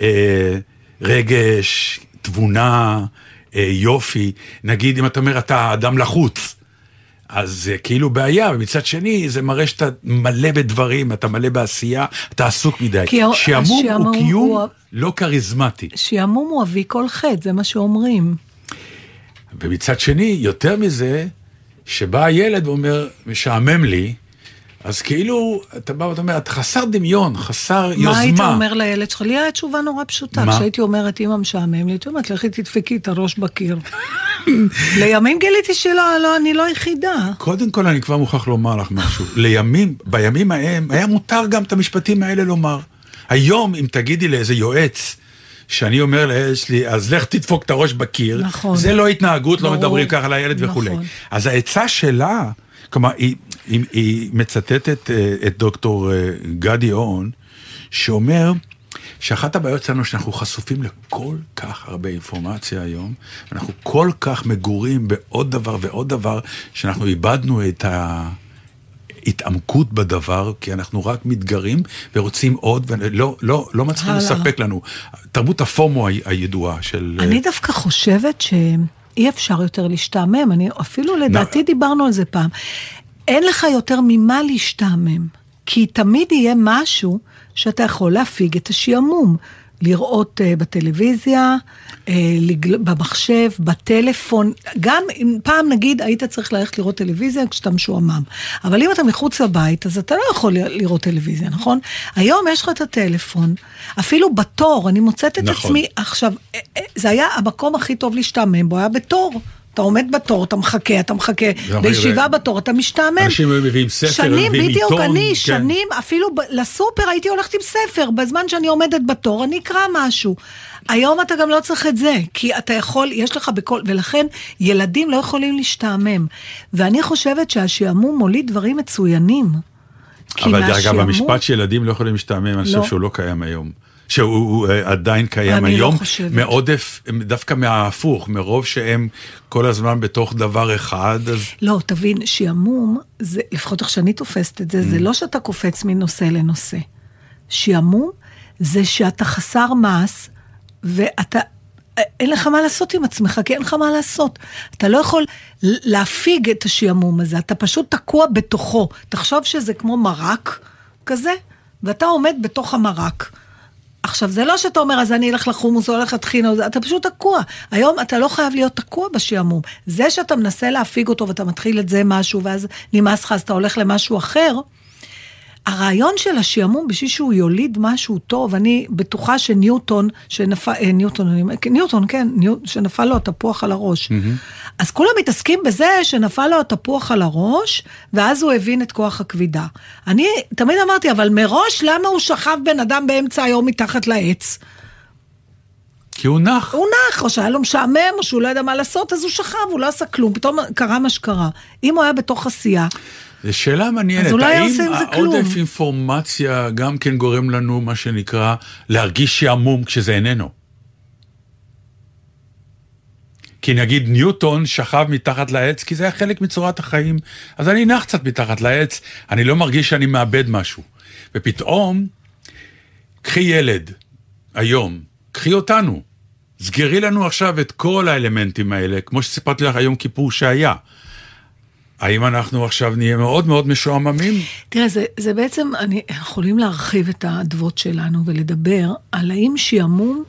אה, רגש, תבונה, אה, יופי. נגיד, אם אתה אומר, אתה אדם לחוץ, אז זה כאילו בעיה, ומצד שני, זה מראה שאתה מלא בדברים, אתה מלא בעשייה, אתה עסוק מדי. שעמום הוא קיום הוא לא כריזמטי. שעמום הוא אבי כל חטא, זה מה שאומרים. ומצד שני, יותר מזה, שבא הילד ואומר, משעמם לי, אז כאילו, אתה בא ואתה אומר, אתה חסר דמיון, חסר יוזמה. מה היית אומר לילד שלך? לי הייתה תשובה נורא פשוטה. מה? כשהייתי אומרת, אמא משעמם לי, הייתי אומרת, לכי תדפקי את הראש בקיר. לימים גיליתי שלא, לא, אני לא היחידה. קודם כל, אני כבר מוכרח לומר לך משהו. לימים, בימים ההם, היה מותר גם את המשפטים האלה לומר. היום, אם תגידי לאיזה יועץ, שאני אומר לילד שלי, אז לך תדפוק את הראש בקיר, נכון. זה לא התנהגות, לא ברור. מדברים ככה לילד וכולי. נכון. אז העצה שלה, כלומר, היא, היא, היא מצטטת אה, את דוקטור אה, גדי אורן, שאומר שאחת הבעיות שלנו שאנחנו חשופים לכל כך הרבה אינפורמציה היום, אנחנו כל כך מגורים בעוד דבר ועוד דבר, שאנחנו איבדנו את ההתעמקות בדבר, כי אנחנו רק מתגרים ורוצים עוד, ולא לא, לא מצליחים. לספק לנו. תרבות הפומו ה- הידועה של... אה, אני דווקא חושבת שאי אפשר יותר להשתעמם, אני אפילו לדעתי דיברנו על זה פעם. אין לך יותר ממה להשתעמם, כי תמיד יהיה משהו שאתה יכול להפיג את השעמום. לראות uh, בטלוויזיה, uh, לגל... במחשב, בטלפון, גם אם פעם נגיד היית צריך ללכת לראות טלוויזיה כשאתה משועמם, אבל אם אתה מחוץ לבית אז אתה לא יכול לראות טלוויזיה, נכון? היום יש לך את הטלפון, אפילו בתור, אני מוצאת את נכון. עצמי עכשיו, אה, זה היה המקום הכי טוב להשתעמם בו, היה בתור. אתה עומד בתור, אתה מחכה, אתה מחכה, בישיבה בתור, אתה משתעמם. אנשים היו מביאים ספר, שנים, בדיוק, אני כן. שנים, אפילו ב- לסופר הייתי הולכת עם ספר, בזמן שאני עומדת בתור, אני אקרא משהו. היום אתה גם לא צריך את זה, כי אתה יכול, יש לך בכל, ולכן ילדים לא יכולים להשתעמם. ואני חושבת שהשעמום מוליד דברים מצוינים. אבל דרך אגב, המשפט שילדים לא יכולים להשתעמם, אני חושב לא. שהוא לא קיים היום. שהוא הוא, אה, עדיין קיים לא היום, חושבת. מעודף, דווקא מההפוך, מרוב שהם כל הזמן בתוך דבר אחד, אז לא, תבין, שעמום, זה, לפחות איך שאני תופסת את זה, זה לא שאתה קופץ מנושא לנושא. שעמום זה שאתה חסר מעש, ואתה, אין לך מה לעשות עם עצמך, כי אין לך מה לעשות. אתה לא יכול להפיג את השעמום הזה, אתה פשוט תקוע בתוכו. תחשוב שזה כמו מרק כזה, ואתה עומד בתוך המרק. עכשיו, זה לא שאתה אומר, אז אני אלך לחומוס או הולך לטחינה, אתה פשוט תקוע. היום אתה לא חייב להיות תקוע בשעמום. זה שאתה מנסה להפיג אותו ואתה מתחיל את זה משהו, ואז נמאס לך, אז אתה הולך למשהו אחר, הרעיון של השעמום, בשביל שהוא יוליד משהו טוב, אני בטוחה שניוטון, שנפל, אה, ניוטון, אני, ניוטון, כן, ניו, שנפל לו התפוח על הראש. Mm-hmm. אז כולם מתעסקים בזה שנפל לו התפוח על הראש, ואז הוא הבין את כוח הכבידה. אני תמיד אמרתי, אבל מראש, למה הוא שכב בן אדם באמצע היום מתחת לעץ? כי הוא נח. הוא נח, או שהיה לו משעמם, או שהוא לא ידע מה לעשות, אז הוא שכב, הוא לא עשה כלום, פתאום קרה מה שקרה. אם הוא היה בתוך עשייה, זו שאלה מעניינת. אז אולי האם עושה עם זה כלום? העודף אינפורמציה גם כן גורם לנו, מה שנקרא, להרגיש שעמום כשזה איננו? כי נגיד ניוטון שכב מתחת לעץ, כי זה היה חלק מצורת החיים, אז אני נח קצת מתחת לעץ, אני לא מרגיש שאני מאבד משהו. ופתאום, קחי ילד, היום, קחי אותנו, סגרי לנו עכשיו את כל האלמנטים האלה, כמו שסיפרתי לך היום כיפור שהיה. האם אנחנו עכשיו נהיה מאוד מאוד משועממים? תראה, זה, זה בעצם, אני, יכולים להרחיב את האדוות שלנו ולדבר על האם שעמום,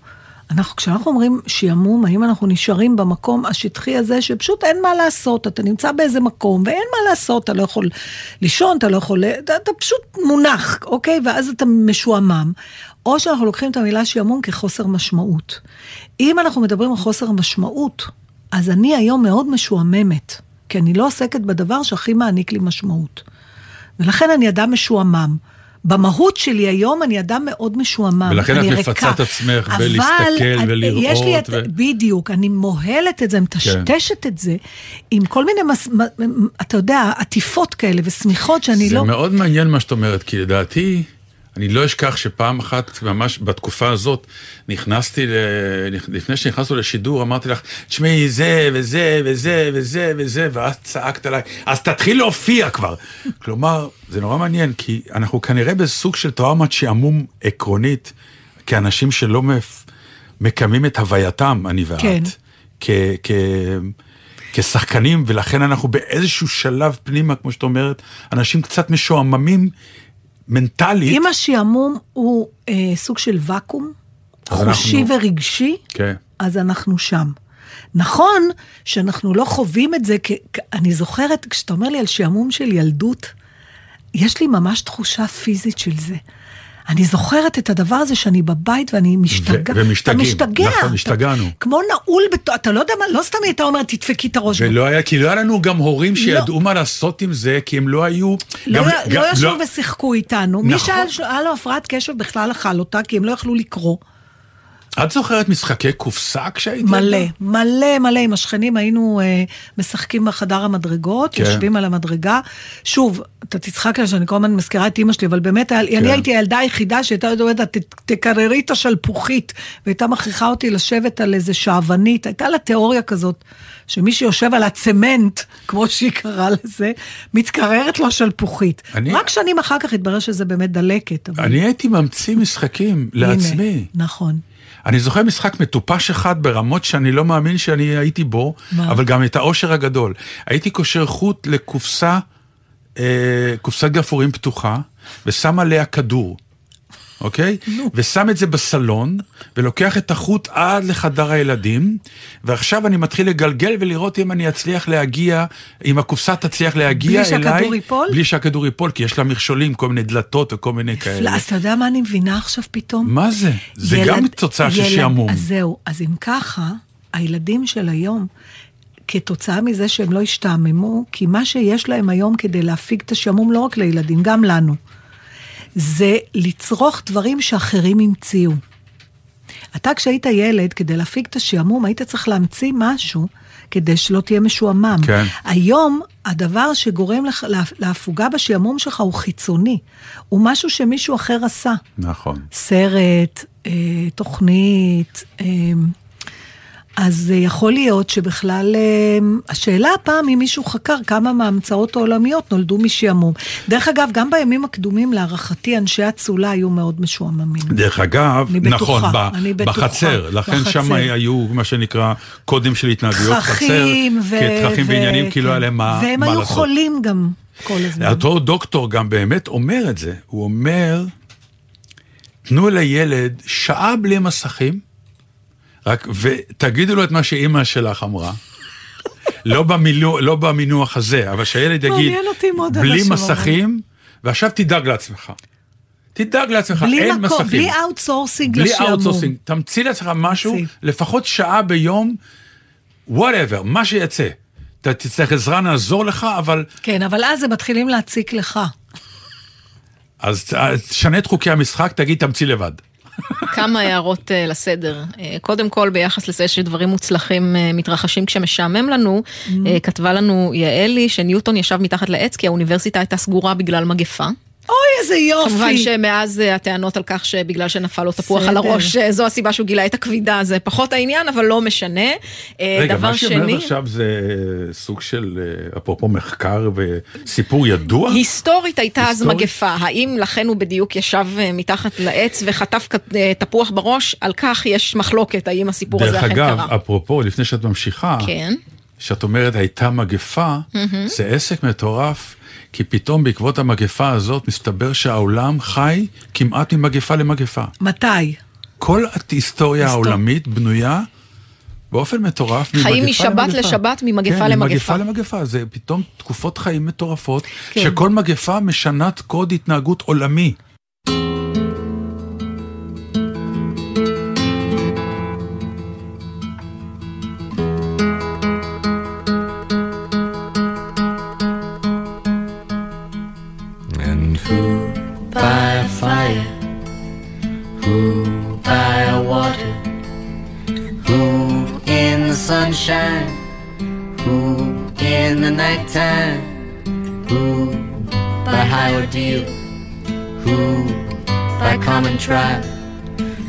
אנחנו, כשאנחנו אומרים שעמום, האם אנחנו נשארים במקום השטחי הזה, שפשוט אין מה לעשות, אתה נמצא באיזה מקום, ואין מה לעשות, אתה לא יכול לישון, אתה לא יכול, אתה, אתה פשוט מונח, אוקיי? ואז אתה משועמם. או שאנחנו לוקחים את המילה שעמום כחוסר משמעות. אם אנחנו מדברים על חוסר משמעות, אז אני היום מאוד משועממת. כי אני לא עוסקת בדבר שהכי מעניק לי משמעות. ולכן אני אדם משועמם. במהות שלי היום אני אדם מאוד משועמם. ולכן אני את. מפצה את עצמך בלהסתכל אני- ולראות יש לי את, ו- בדיוק, אני מוהלת את זה, מטשטשת את זה, עם כל מיני, מס, אתה יודע, עטיפות כאלה ושמיכות שאני זה לא... מאוד מעניין מה שאת אומרת, כי לדעתי, אני לא אשכח שפעם אחת, ממש בתקופה הזאת, נכנסתי, ל... לפני שנכנסנו לשידור, אמרתי לך, תשמעי, זה וזה וזה וזה וזה, ואז צעקת עליי, אז תתחיל להופיע כבר. כלומר, זה נורא מעניין, כי אנחנו כנראה בסוג של טראומת שעמום עקרונית, כאנשים שלא מפ... מקיימים את הווייתם, אני ואת. כן. כ... כ... כשחקנים, ולכן אנחנו באיזשהו שלב פנימה, כמו שאת אומרת, אנשים קצת משועממים מנטלית. אם השעמום הוא אה, סוג של ואקום, חושי אנחנו- ורגשי, כן. אז אנחנו שם. נכון שאנחנו לא חווים את זה, כי- אני זוכרת, כשאתה אומר לי על שעמום של ילדות, יש לי ממש תחושה פיזית של זה. אני זוכרת את הדבר הזה שאני בבית ואני משתגע. ו- ומשתגעים. אתה משתגע. נכון, השתגענו. כמו נעול, בת... אתה לא יודע מה, לא סתם הייתה אומרת, תדפקי את הראש. ולא היה, כי לא היה לנו גם הורים שידעו מה לעשות עם זה, כי הם לא היו... לא, גם, לא, גם- לא ישבו ושיחקו איתנו. מי נכון. שהיה לו הפרעת קשב בכלל אכל אותה, כי הם לא יכלו לקרוא. את זוכרת משחקי קופסה כשהיית מלא, ילדה? מלא מלא. עם השכנים היינו אה, משחקים בחדר המדרגות, כן. יושבים על המדרגה. שוב, אתה תצחק עליי שאני כל הזמן מזכירה את אימא שלי, אבל באמת, כן. אני הייתי הילדה היחידה שהייתה יודעת, "ת- תקררי את השלפוחית, והייתה מכריחה אותי לשבת על איזה שעוונית. הייתה לה תיאוריה כזאת, שמי שיושב על הצמנט, כמו שהיא קראה לזה, מתקררת לו השלפוחית. אני- רק שנים אחר כך התברר שזה באמת דלקת. אבל... אני הייתי ממציא משחקים לעצמי. הנה, נכון. אני זוכר משחק מטופש אחד ברמות שאני לא מאמין שאני הייתי בו, מה? אבל גם את העושר הגדול. הייתי קושר חוט לקופסה, אה, קופסת גפורים פתוחה, ושם עליה כדור, אוקיי? ושם את זה בסלון, ולוקח את החוט עד לחדר הילדים, ועכשיו אני מתחיל לגלגל ולראות אם אני אצליח להגיע, אם הקופסה תצליח להגיע בלי אליי. שהכדור ייפול? בלי שהכדור ייפול, כי יש לה מכשולים, כל מיני דלתות וכל מיני כאלה. אז אתה יודע מה אני מבינה עכשיו פתאום? מה זה? זה ילד- גם תוצאה של שעמום. אז זהו, אז אם ככה, הילדים של היום, כתוצאה מזה שהם לא השתעממו, כי מה שיש להם היום כדי להפיג את השעמום, לא רק לילדים, גם לנו, זה לצרוך דברים שאחרים המציאו. אתה כשהיית ילד, כדי להפיג את השעמום, היית צריך להמציא משהו כדי שלא תהיה משועמם. כן. היום, הדבר שגורם לך, לה- להפוגה בשעמום שלך הוא חיצוני. הוא משהו שמישהו אחר עשה. נכון. סרט, אה, תוכנית, אה, אז אה, יכול להיות שבכלל, אה, השאלה הפעם אם מישהו חקר כמה מההמצאות העולמיות נולדו משעמום. דרך אגב, גם בימים הקדומים, להערכתי, אנשי אצולה היו מאוד משועממים. דרך אגב, אני בטוחה, נכון, ב- אני בטוחה, בחצר, לכן בחצר. שם היו מה שנקרא קודים של התנהגויות חצר, ו... תככים ו- ועניינים, כי לא כן. היה להם מה והם מה היו לעשות. חולים גם כל הזמן. אותו דוקטור גם באמת אומר את זה, הוא אומר, תנו לילד שעה בלי מסכים, רק, ותגידו לו את מה שאימא שלך אמרה. לא, במילו, לא במינוח הזה, אבל שהילד יגיד, בלי מסכים, ועכשיו תדאג לעצמך. תדאג לעצמך, בלי אין מקום, מסכים. בלי outsourcing בלי לשעמום. outsourcing. תמציא לעצמך משהו. לפחות שעה ביום, whatever, מה שיצא. אתה תצטרך עזרה, נעזור לך, אבל כן, אבל אז הם מתחילים להציק לך. אז ת- תשנה את חוקי המשחק, תגיד, תמציא לבד. כמה הערות אה, לסדר. אה, קודם כל, ביחס לזה שדברים מוצלחים אה, מתרחשים כשמשעמם לנו, אה, כתבה לנו יעלי שניוטון ישב מתחת לעץ כי האוניברסיטה הייתה סגורה בגלל מגפה. אוי, איזה יופי. כמובן שמאז אה, הטענות על כך שבגלל שנפל לו תפוח על. הראש, אה, זו הסיבה שהוא גילה את הכבידה, זה פחות העניין, אבל לא משנה. אה, רגע, דבר מה שהיא אומרת שני, עכשיו זה סוג של, אפרופו מחקר וסיפור ידוע? היסטורית הייתה אז היסטורית? מגפה, האם לכן הוא בדיוק ישב מתחת לעץ וחטף תפוח בראש? על כך יש מחלוקת, האם הסיפור הזה דרך אכן אגב, קרה. אפרופו, לפני שאת ממשיכה, כן. שאת אומרת הייתה מגפה, זה עסק מטורף, כי פתאום בעקבות המגפה הזאת מסתבר שהעולם חי כמעט ממגפה למגפה. מתי? כל ההיסטוריה היסטור- העולמית בנויה באופן מטורף ממגפה חיים למגפה. משבת לשבת, ממגפה כן, למגפה. ממגפה למגפה, זה פתאום תקופות חיים מטורפות, כן. שכל מגפה משנת קוד התנהגות עולמי. Who in the nighttime, who by high ordeal, who by common trial,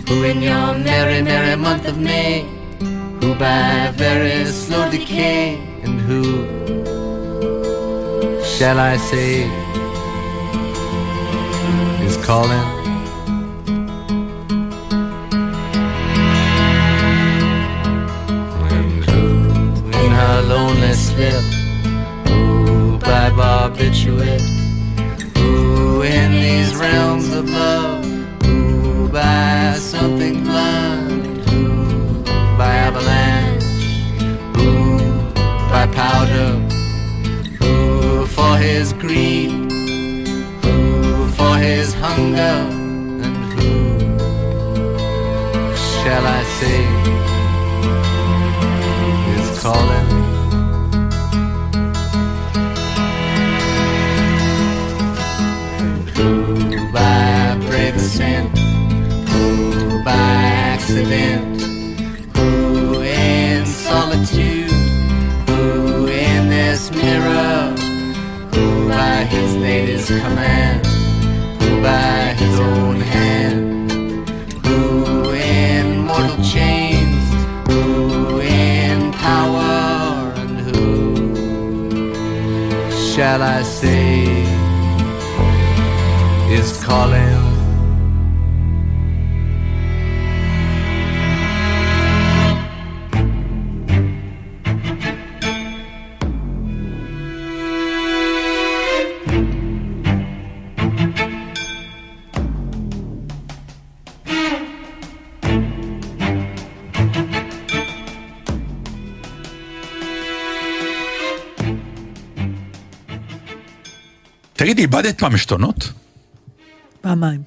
who in your merry, merry month of May, who by very slow decay, and who shall I say? is calling. Her lonely slip, who by barbiturate, who in these realms above, who by something blind, who by avalanche, who by powder, who for his greed. Who for his hunger. And who shall I say command, who by his own hand, who in mortal chains, who in power, and who shall I say is calling? איבדת פעם עשתונות? פעמיים.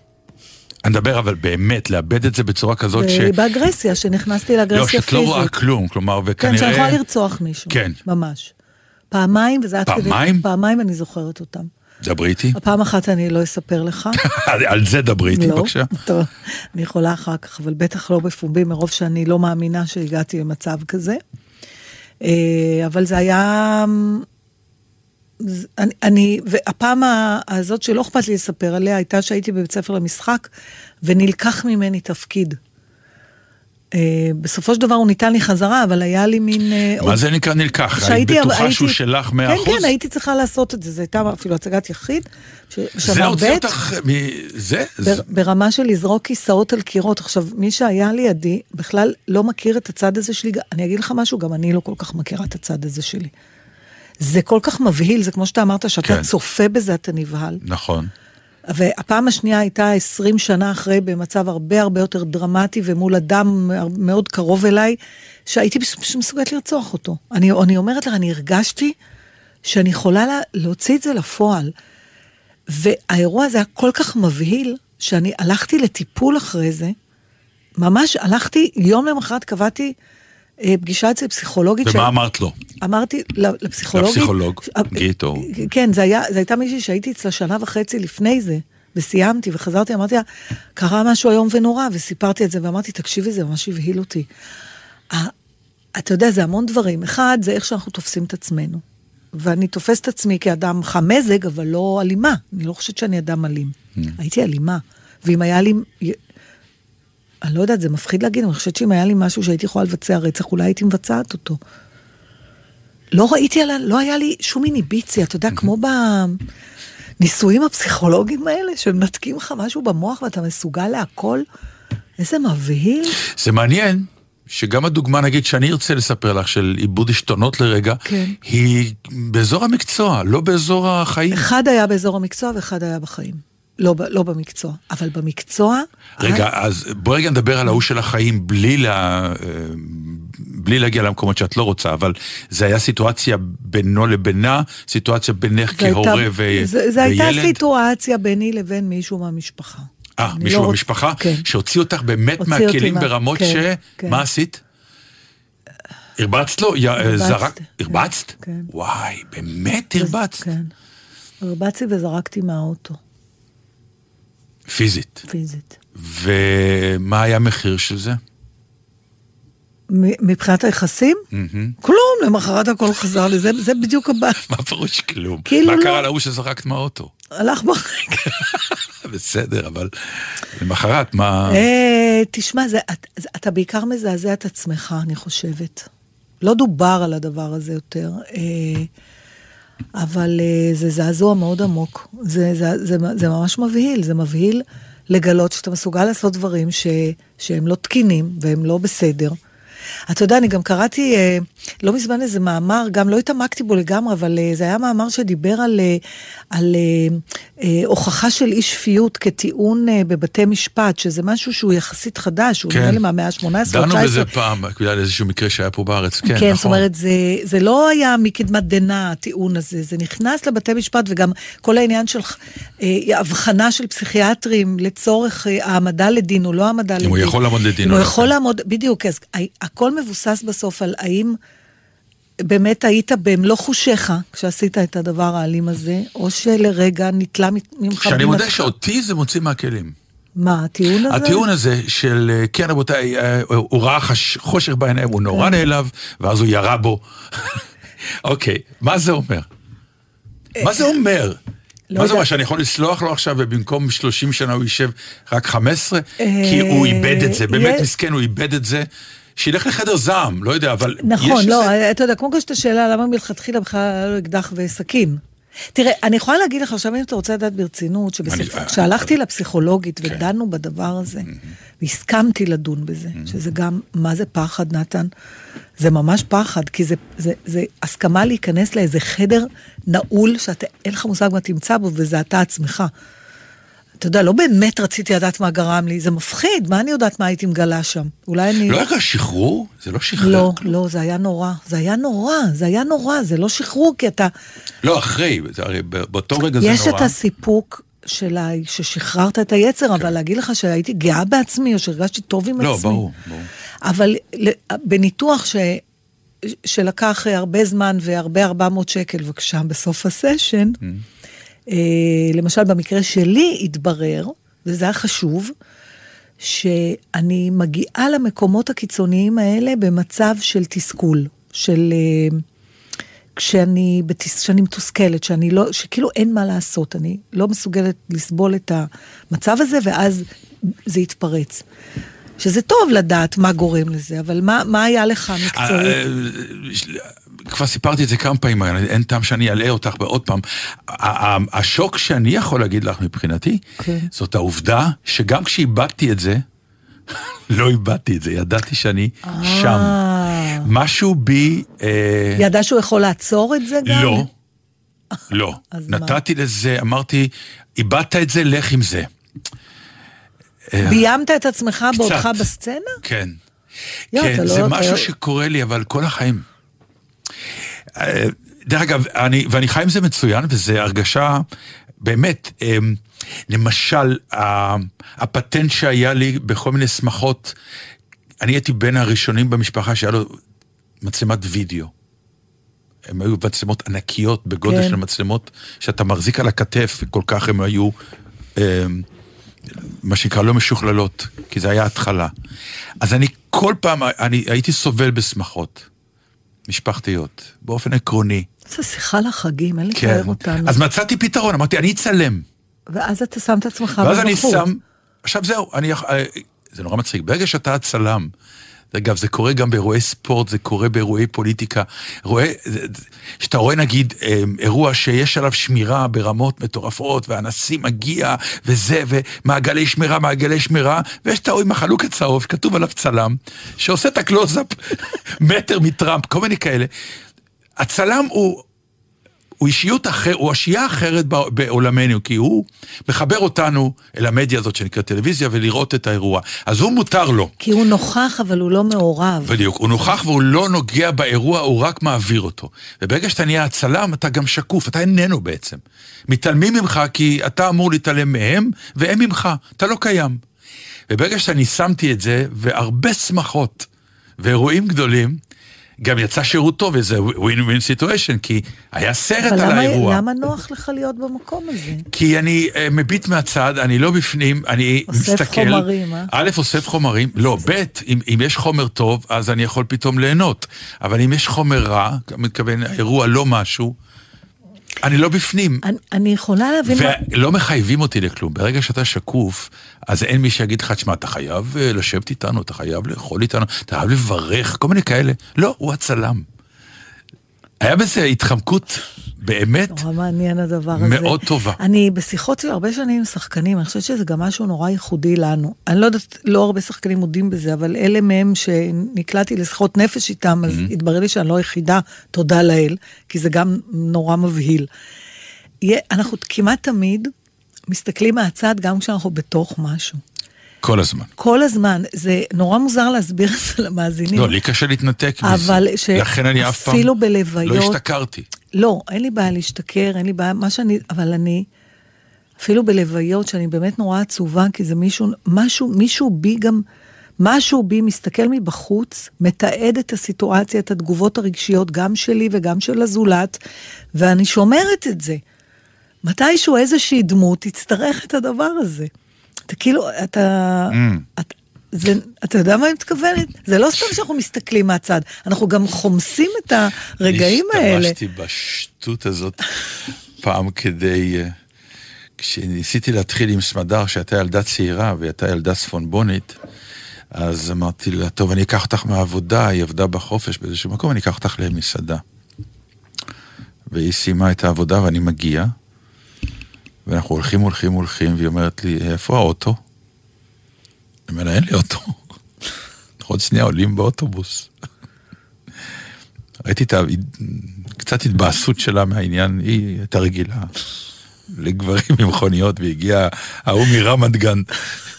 אני מדבר אבל באמת, לאבד את זה בצורה כזאת ש... באגרסיה, שנכנסתי לאגרסיה לא, פיזית. שאת לא רואה כלום, כלומר, וכנראה... כן, שאני יכולה לרצוח מישהו. כן. ממש. פעמיים, וזה עד כדי... פעמיים? פעמיים אני זוכרת אותם. דברי איתי. הפעם אחת אני לא אספר לך. על- על זה דברי איתי, לא, בבקשה. טוב, אני יכולה אחר כך, אבל בטח לא בפומבי, מרוב שאני לא מאמינה שהגעתי למצב כזה. אה, אבל זה היה... זה- אני, אני, והפעם הזאת שלא אכפת לי לספר עליה, הייתה שהייתי בבית ספר למשחק, ונלקח ממני תפקיד. אה, בסופו של דבר הוא ניתן לי חזרה, אבל היה לי מין... אה, מה זה נקרא נלקח? היית בטוחה הייתי- שהוא שלך 100%? כן, כן, הייתי צריכה לעשות את זה, זו הייתה אפילו הצגת יחיד. ש- זה הוציא אותך מזה? בר- ברמה של לזרוק כיסאות על קירות. עכשיו, מי שהיה לידי בכלל לא מכיר את הצד הזה שלי. אני אגיד לך משהו, גם אני לא כל כך מכירה את הצד הזה שלי. זה כל כך מבהיל, זה כמו שאתה אמרת, שאתה כן. צופה בזה, אתה נבהל. נכון. והפעם השנייה הייתה 20 שנה אחרי, במצב הרבה הרבה יותר דרמטי ומול אדם מאוד קרוב אליי, שהייתי מסוגלת לרצוח אותו. אני, אני אומרת לך, אני הרגשתי שאני יכולה לה, להוציא את זה לפועל. והאירוע הזה היה כל כך מבהיל, שאני הלכתי לטיפול אחרי זה, ממש הלכתי, יום למחרת קבעתי פגישה אצל פסיכולוגית. ומה אמרת לו? אמרתי לפסיכולוגית... לפסיכולוג, אה, גית או... כן, זו הייתה מישהי שהייתי אצלה שנה וחצי לפני זה, וסיימתי, וחזרתי, אמרתי לה, קרה משהו איום ונורא, וסיפרתי את זה, ואמרתי, תקשיבי, זה ממש הבהיל אותי. אתה יודע, זה המון דברים. אחד, זה איך שאנחנו תופסים את עצמנו. ואני תופסת את עצמי כאדם חם מזג, אבל לא אלימה. אני לא חושבת שאני אדם אלים. הייתי אלימה. ואם היה לי... אני לא יודעת, זה מפחיד להגיד, אני חושבת שאם היה לי משהו שהייתי יכולה לבצע רצח, אולי הייתי מבצעת אותו. לא ראיתי עליו, לא היה לי שום איניביציה, אתה יודע, כמו בניסויים הפסיכולוגיים האלה, שמנתקים לך משהו במוח ואתה מסוגל להכל. איזה מבהיל. זה מעניין שגם הדוגמה, נגיד, שאני ארצה לספר לך, של עיבוד עשתונות לרגע, כן. היא באזור המקצוע, לא באזור החיים. אחד היה באזור המקצוע ואחד היה בחיים. לא, לא במקצוע, אבל במקצוע... רגע, אז בואי רגע נדבר על ההוא של החיים בלי, לה, אה, בלי להגיע למקומות שאת לא רוצה, אבל זה היה סיטואציה בינו לבינה, סיטואציה בינך זה הייתה- כהורה ו- זה, זה הייתה וילד. סיטואציה ביני לבין מישהו מהמשפחה. אה, מישהו לא במשפחה? כן. שהוציא אותך באמת מהכלים מה- ברמות כן, ש... כן. מה עשית? הרבצת לו? יא- הרבצתי, זרק... כן, הרבצת? כן. וואי, באמת הרבצת? כן. הרבצתי וזרקתי מהאוטו, פיזית. פיזית. ומה היה המחיר של זה? מבחינת היחסים? כלום, למחרת הכל חזר לי, זה, זה בדיוק הבעיה. מה פירוש כלום? כאילו מה לא. קרה להוא שזרקת מהאוטו? הלך ברגע. בסדר, אבל למחרת, מה... אה, תשמע, זה, את, זה, אתה בעיקר מזעזע את עצמך, אני חושבת. לא דובר על הדבר הזה יותר, אה, אבל אה, זה זעזוע מאוד עמוק. זה, זה, זה, זה ממש מבהיל, זה מבהיל לגלות שאתה מסוגל לעשות דברים ש, שהם לא תקינים והם לא בסדר. אתה יודע, אני גם קראתי אה, לא מזמן איזה מאמר, גם לא התעמקתי בו לגמרי, אבל אה, זה היה מאמר שדיבר על, אה, על אה, אה, הוכחה של אי שפיות כטיעון אה, בבתי משפט, שזה משהו שהוא יחסית חדש, הוא כן. נראה לי מהמאה ה-18 או 19. דנו בזה פעם, בגלל איזשהו מקרה שהיה פה בארץ, כן, כן, נכון. זאת אומרת, זה, זה לא היה מקדמת דנא, הטיעון הזה, זה נכנס לבתי משפט, וגם כל העניין של אה, הבחנה של פסיכיאטרים לצורך אה, העמדה לדין או לא העמדה לדין. הוא יכול לעמוד לדין אם הוא. יכול לעמוד, בדיוק, אז הכל מבוסס בסוף על האם באמת היית במלוא חושיך כשעשית את הדבר האלים הזה, או שלרגע נתלה ממך... שאני מודה. שאותי זה מוציא מהכלים. מה, הטיעון הזה? הטיעון הזה של, אה, כן רבותיי, אה, הוא ראה חש- חושך בעיניים, הוא כן. נורא נעלב, ואז הוא ירה בו. אוקיי, מה זה אומר? מה זה אומר? לא מה זה אומר. שאני יכול לסלוח לו עכשיו ובמקום 30 שנה הוא יישב רק 15? כי אה, הוא איבד את זה, באמת מסכן, הוא איבד את זה. שילך לחדר זעם, לא יודע, אבל נכון, יש לא, איזה- אתה יודע, יש את השאלה למה מלכתחילה בכלל היה לו אקדח וסכין. תראה, אני יכולה להגיד לך עכשיו, אם אתה רוצה לדעת ברצינות, שבסוף, אני- כשהלכתי לפסיכולוגית כן. ודנו בדבר הזה, והסכמתי לדון בזה, שזה גם, מה זה פחד, נתן? זה ממש פחד, כי זה, זה, זה הסכמה להיכנס לאיזה חדר נעול, שאתה, אין לך מושג מה תמצא בו, וזה אתה עצמך. אתה יודע, לא באמת רציתי לדעת מה גרם לי, זה מפחיד, מה אני יודעת מה הייתי מגלה שם? אולי אני... לא היה שחרור? זה לא שחרר. לא, לא, זה היה נורא. זה היה נורא, זה היה נורא, זה לא שחרור, כי אתה... לא, אחרי, זה הרי באותו רגע זה יש נורא. את הסיפוק של ה... ששחררת את היצר, אבל להגיד לך שהייתי גאה בעצמי, או שהרגשתי טוב עם כן. לא, עצמי. ברור, ברור. אבל בניתוח ש... שלקח הרבה זמן והרבה 400 שקל, בבקשה, בסוף הסשן, Mm. אה, למשל במקרה שלי התברר, וזה היה חשוב, שאני מגיעה למקומות הקיצוניים האלה במצב של תסכול, של... אה, כשאני. כשאני מתוסכלת, שאני לא, שכאילו אין מה לעשות, אני לא מסוגלת לסבול את המצב הזה, ואז זה יתפרץ. שזה טוב לדעת מה גורם לזה, אבל מה, מה היה לך מקצועית? כבר סיפרתי את זה כמה פעמים, אין טעם שאני אלאה אותך בעוד פעם. השוק שאני יכול להגיד לך מבחינתי, כן. זאת העובדה שגם כשאיבדתי את זה, לא איבדתי את זה, ידעתי שאני שם. אה. משהו בי... אה, ידע שהוא יכול לעצור את זה גם? לא. לא. אז מה? נתתי לזה, אמרתי, איבדת את זה, לך עם זה. אה, ביימת את עצמך בעודך. בסצנה? כן. יו, כן, זה לא- משהו אתה- שקורה לי, אבל כל החיים. דרך אגב, אני, ואני חי עם זה מצוין, וזו הרגשה, באמת, אה, למשל, הפטנט שהיה לי בכל מיני שמחות, אני הייתי בין הראשונים במשפחה שהיה לו מצלמת וידאו. הם היו מצלמות ענקיות בגודל כן. של מצלמות שאתה מחזיק על הכתף, וכל כך הם היו, אה, מה שנקרא, לא משוכללות, כי זה היה התחלה. אז אני כל פעם, אני הייתי סובל בשמחות משפחתיות, באופן עקרוני. זה שיחה לחגים, אין כן. לתאר אותנו. אז מצאתי פתרון, אמרתי, אני אצלם. ואז אתה שם את עצמך ואז אני. שם, עכשיו זהו, אני, אה, זה נורא מצחיק, ברגע שאתה הצלם, אגב, זה קורה גם באירועי ספורט, זה קורה באירועי פוליטיקה. רואה, שאתה רואה נגיד אה, אירוע שיש עליו שמירה ברמות מטורפות, והנשיא מגיע, וזה, ומעגלי שמירה, מעגלי שמירה, ויש את ההוא עם החלוק הצהוב, שכתוב עליו צלם, שעושה את הקלוזאפ מטר מטראמפ, כל מיני כאלה. הצלם הוא... הוא אישיות אחרת, הוא אשייה אחרת בע- בעולמנו, כי הוא מחבר אותנו אל המדיה הזאת שנקראת טלוויזיה ולראות את האירוע. אז הוא מותר לו. כי הוא נוכח, אבל הוא לא מעורב. בדיוק, הוא נוכח והוא לא נוגע באירוע, הוא רק מעביר אותו. וברגע שאתה נהיה הצלם, אתה גם שקוף, אתה איננו בעצם. מתעלמים ממך כי אתה אמור להתעלם מהם, והם ממך, אתה לא קיים. וברגע שאני שמתי את זה, והרבה שמחות ואירועים גדולים, גם יצא שירות טוב, איזה ווין ווין סיטואשן, כי היה סרט אבל על למה- האירוע. למה נוח לך להיות במקום הזה? כי אני uh, מביט מהצד, אני לא בפנים, אני אוסף מסתכל. חומרים, אה? א', אוסף חומרים, לא, ב', אם, אם יש חומר טוב, אז אני יכול פתאום ליהנות. אבל אם יש חומר רע, מתכוון, האירוע לא משהו, אני לא בפנים. אני- אני יכולה להבין... מה- ולא מחייבים אותי לכלום. ברגע שאתה שקוף, אז אין מי שיגיד לך, תשמע, אתה חייב אה, לשבת איתנו, אתה חייב לאכול איתנו, אתה חייב לברך, כל מיני כאלה. לא, הוא הצלם. היה בזה התחמקות באמת נורא מעניין הדבר הזה. מאוד טובה. אני בשיחות שלי הרבה שנים עם שחקנים, אני חושבת שזה גם משהו נורא ייחודי לנו. אני לא יודעת, לא הרבה שחקנים מודים בזה, אבל אלה מהם שנקלעתי לשיחות נפש איתם, אז Mm-hmm. התברר לי שאני לא היחידה, תודה לאל, כי זה גם נורא מבהיל. אנחנו כמעט תמיד מסתכלים מהצד גם כשאנחנו בתוך משהו. כל הזמן. כל הזמן, זה נורא מוזר להסביר את זה למאזינים. לא, לי קשה להתנתק מזה. אבל ש- לכן אני אף פעם אפילו בלוויות- לא השתכרתי. לא, אין לי בעיה להשתכר, אין לי בעיה, מה שאני, אבל אני, אפילו בלוויות, שאני באמת נורא עצובה, כי זה מישהו, משהו, מישהו בי גם, משהו בי מסתכל מבחוץ, מתעד את הסיטואציה, את התגובות הרגשיות, גם שלי וגם של הזולת, ואני שומרת את זה. מתישהו איזושהי דמות תצטרך את הדבר הזה. אתה כאילו, אתה... Mm. אתה זה, אתה יודע מה אני מתכוונת? זה לא סתם שאנחנו מסתכלים מהצד, אנחנו גם חומסים את הרגעים האלה. השתמשתי בשטות הזאת פעם כדי... אה, כשניסיתי להתחיל עם סמדר, שהייתה ילדה צעירה והייתה ילדה צפונבונית, אז אמרתי לה, טוב, אני אקח אותך מהעבודה, היא עבדה בחופש באיזשהו מקום, אני אקח אותך למסעדה. והיא סיימה את העבודה ואני מגיע, ואנחנו הולכים, הולכים, הולכים, והיא אומרת לי, איפה האוטו? אני אומר לה, אין לי אוטו. עוד שנייה עולים באוטובוס. ראיתי את ה... קצת התבאסות שלה מהעניין, היא הייתה רגילה לגברים עם מכוניות, והגיע ההוא מרמת גן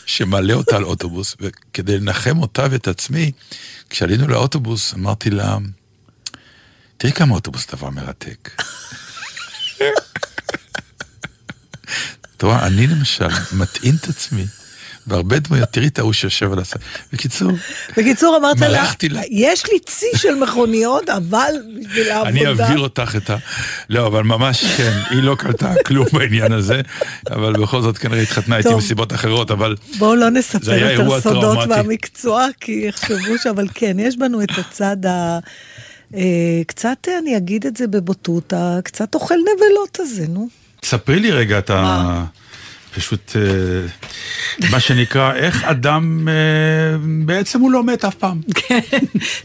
שמעלה אותה על אוטובוס, וכדי לנחם אותה ואת עצמי, כשעלינו לאוטובוס, אמרתי לה, תראי כמה אוטובוס דבר מרתק. אתה רואה, אני למשל מטעין את עצמי בהרבה דמויות, תראי את ההוא שיושב על הסף. בקיצור, בקיצור, אמרת לה, לה. יש לי צי של מכוניות, אבל בשביל העבודה... אני אעביר אותך את ה... לא, אבל ממש כן, היא לא קלטה כלום בעניין הזה, אבל בכל זאת כנראה התחתנה איתי. מסיבות אחרות, אבל בואו לא נספר היה יותר אירוע סודות טראומטי. מהמקצוע, כי יחשבו ש... אבל כן, יש בנו את הצד ה... אה, קצת, אני אגיד את זה בבוטות, הקצת אוכל נבלות הזה, נו. ספרי לי רגע את ה... פשוט, אה, מה שנקרא, איך אדם, אה, בעצם הוא לא מת אף פעם. כן.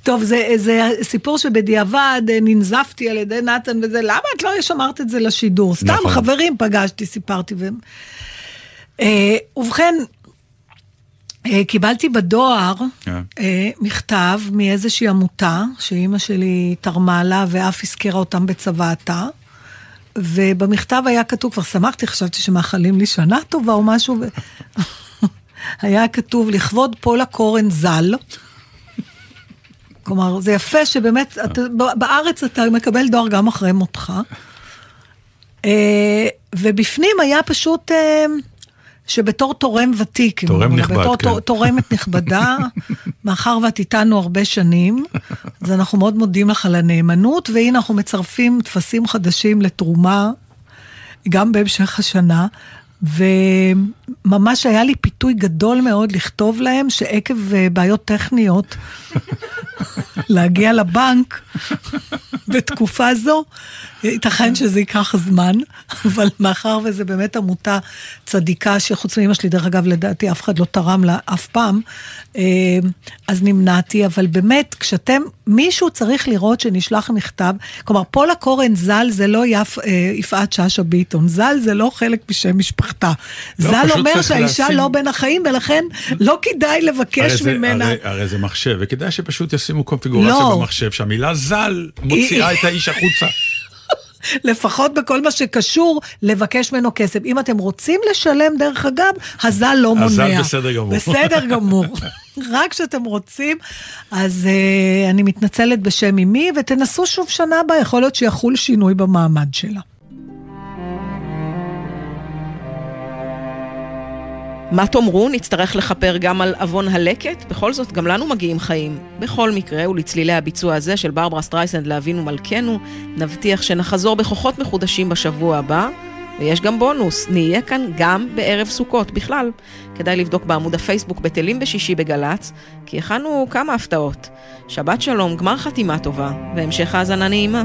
טוב, זה, זה סיפור שבדיעבד אה, ננזפתי על ידי נתן וזה, למה את לא שמרת את זה לשידור? סתם נכון. חברים פגשתי, סיפרתי. ו... ובכן, קיבלתי בדואר. אה, מכתב מאיזושהי עמותה, שאימא שלי תרמה לה ואף הזכירה אותם בצוואתה. ובמכתב היה כתוב, כבר שמחתי, חשבתי שמאחלים לי שנה טובה או משהו. היה כתוב לכבוד פולה קורן ז"ל. כלומר, זה יפה שבאמת, אתה, בארץ אתה מקבל דואר גם אחרי מותך. אה, ובפנים היה פשוט אה, שבתור תורם ותיק, תורם נכבד, בתור כן. תור- תורמת נכבדה, מאחר ואת איתנו הרבה שנים, אז אנחנו מאוד מודים לך על הנאמנות, והנה אנחנו מצרפים טפסים חדשים לתרומה, גם בהמשך השנה. וממש היה לי פיתוי גדול מאוד לכתוב להם שעקב אה, בעיות טכניות להגיע לבנק בתקופה זו, ייתכן שזה ייקח זמן, אבל מאחר וזה באמת עמותה צדיקה, שחוץ מאמא שלי, דרך אגב, לדעתי אף אחד לא תרם לה אף פעם, אה, אז נמנעתי, אבל באמת, כשאתם, מישהו צריך לראות שנשלח מכתב, כלומר, פולה קורן ז"ל זה לא יפ, אה, יפעת שאשא ביטון, ז"ל זה לא חלק משם משפחתה. לא, ז"ל אומר שהאישה לשים- לא בין החיים, ולכן לא כדאי הרי לבקש זה, ממנה. הרי, הרי זה מחשב, וכדאי שפשוט ישימו קונפיגורציה לא. במחשב, שהמילה ז"ל מוציאה את האיש החוצה. לפחות בכל מה שקשור לבקש ממנו כסף. אם אתם רוצים לשלם, דרך אגב, הז"ל לא מונע. הז"ל בסדר גמור. בסדר גמור. רק כשאתם רוצים, אז uh, אני מתנצלת בשם אמי, ותנסו שוב שנה הבאה, יכול להיות שיחול שינוי במעמד שלה. מה תאמרו? נצטרך לכפר גם על עוון הלקט? בכל זאת, גם לנו מגיעים חיים. בכל מקרה, ולצלילי הביצוע הזה של ברברה סטרייסנד לאבינו מלכנו, נבטיח שנחזור בכוחות מחודשים בשבוע הבא, ויש גם בונוס, נהיה כאן גם בערב סוכות. בכלל, כדאי לבדוק בעמוד הפייסבוק בטלים בשישי בגל"צ, כי הכנו כמה הפתעות. שבת שלום, גמר חתימה טובה, והמשך האזנה נעימה.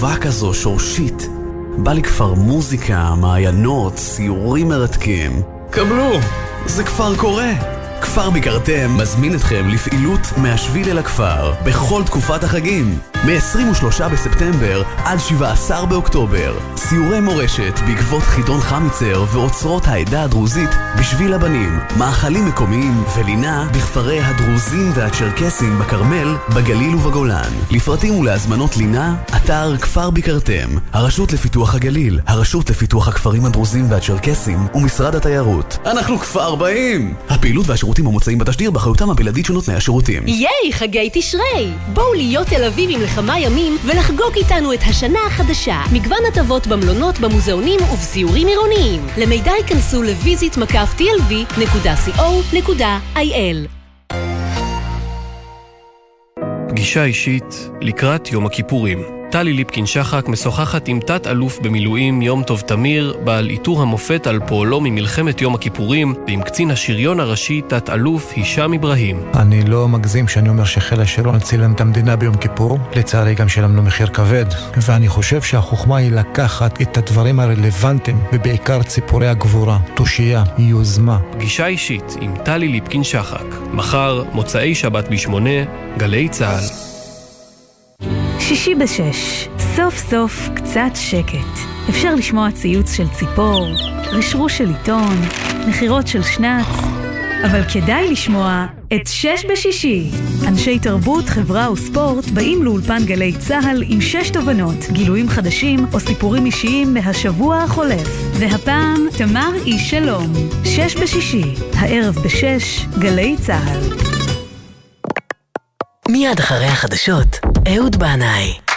טובה כזו, שורשית. בא לי כבר מוזיקה, מעיינות, סיורים מרתקים. קבלו, זה כבר קורה. כפר ביקרתם מזמין אתכם לפעילות מהשביל אל הכפר בכל תקופת החגים. מ-23 בספטמבר עד 17 באוקטובר. סיורי מורשת בעקבות חידון חמיצר ואוצרות העדה הדרוזית בשביל הבנים. מאכלים מקומיים ולינה בכפרי הדרוזים והצ'רקסים בכרמל, בגליל ובגולן. לפרטים ולהזמנות לינה, אתר כפר ביקרתם הרשות לפיתוח הגליל, הרשות לפיתוח הכפרים הדרוזים והצ'רקסים ומשרד התיירות. אנחנו כבר באים! הפעילות והשירותים המוצעים בתשדיר באחריותם הבלעדית של נותני השירותים ייי, חגי תשרי! בואו להיות תל אביבים לכמה ימים ולחגוג איתנו את השנה החדשה. מגוון הטבות במלונות, במוזיאונים ובסיורים עירוניים. למידע ייכנסו לויזית מקף tlv.co.il פגישה אישית לקראת יום הכיפורים. טלי ליפקין שחק משוחחת עם תת-אלוף במילואים יום טוב תמיר, בעל עיטור המופת על פועלו ממלחמת יום הכיפורים, ועם קצין השריון הראשי תת-אלוף הישאם אברהים. אני לא מגזים כשאני אומר שחיל השריון צילם את המדינה ביום כיפור, לצערי גם שילמנו מחיר כבד. ואני חושב שהחוכמה היא לקחת את הדברים הרלוונטיים, ובעיקר ציפורי הגבורה, תושייה, יוזמה. פגישה אישית עם טלי ליפקין שחק. מחר, מוצאי שבת בשמונה, גלי צה"ל. שישי בשש, סוף סוף קצת שקט. אפשר לשמוע ציוץ של ציפור, רשרוש של עיתון, נחירות של שנץ, אבל כדאי לשמוע את שש בשישי. אנשי תרבות, חברה וספורט באים לאולפן גלי צה"ל עם שש תובנות, גילויים חדשים או סיפורים אישיים מהשבוע החולף. והפעם, תמר איש שלום. שש בשישי, הערב בשש, גלי צה"ל. מיד אחרי החדשות, אהוד בנאי.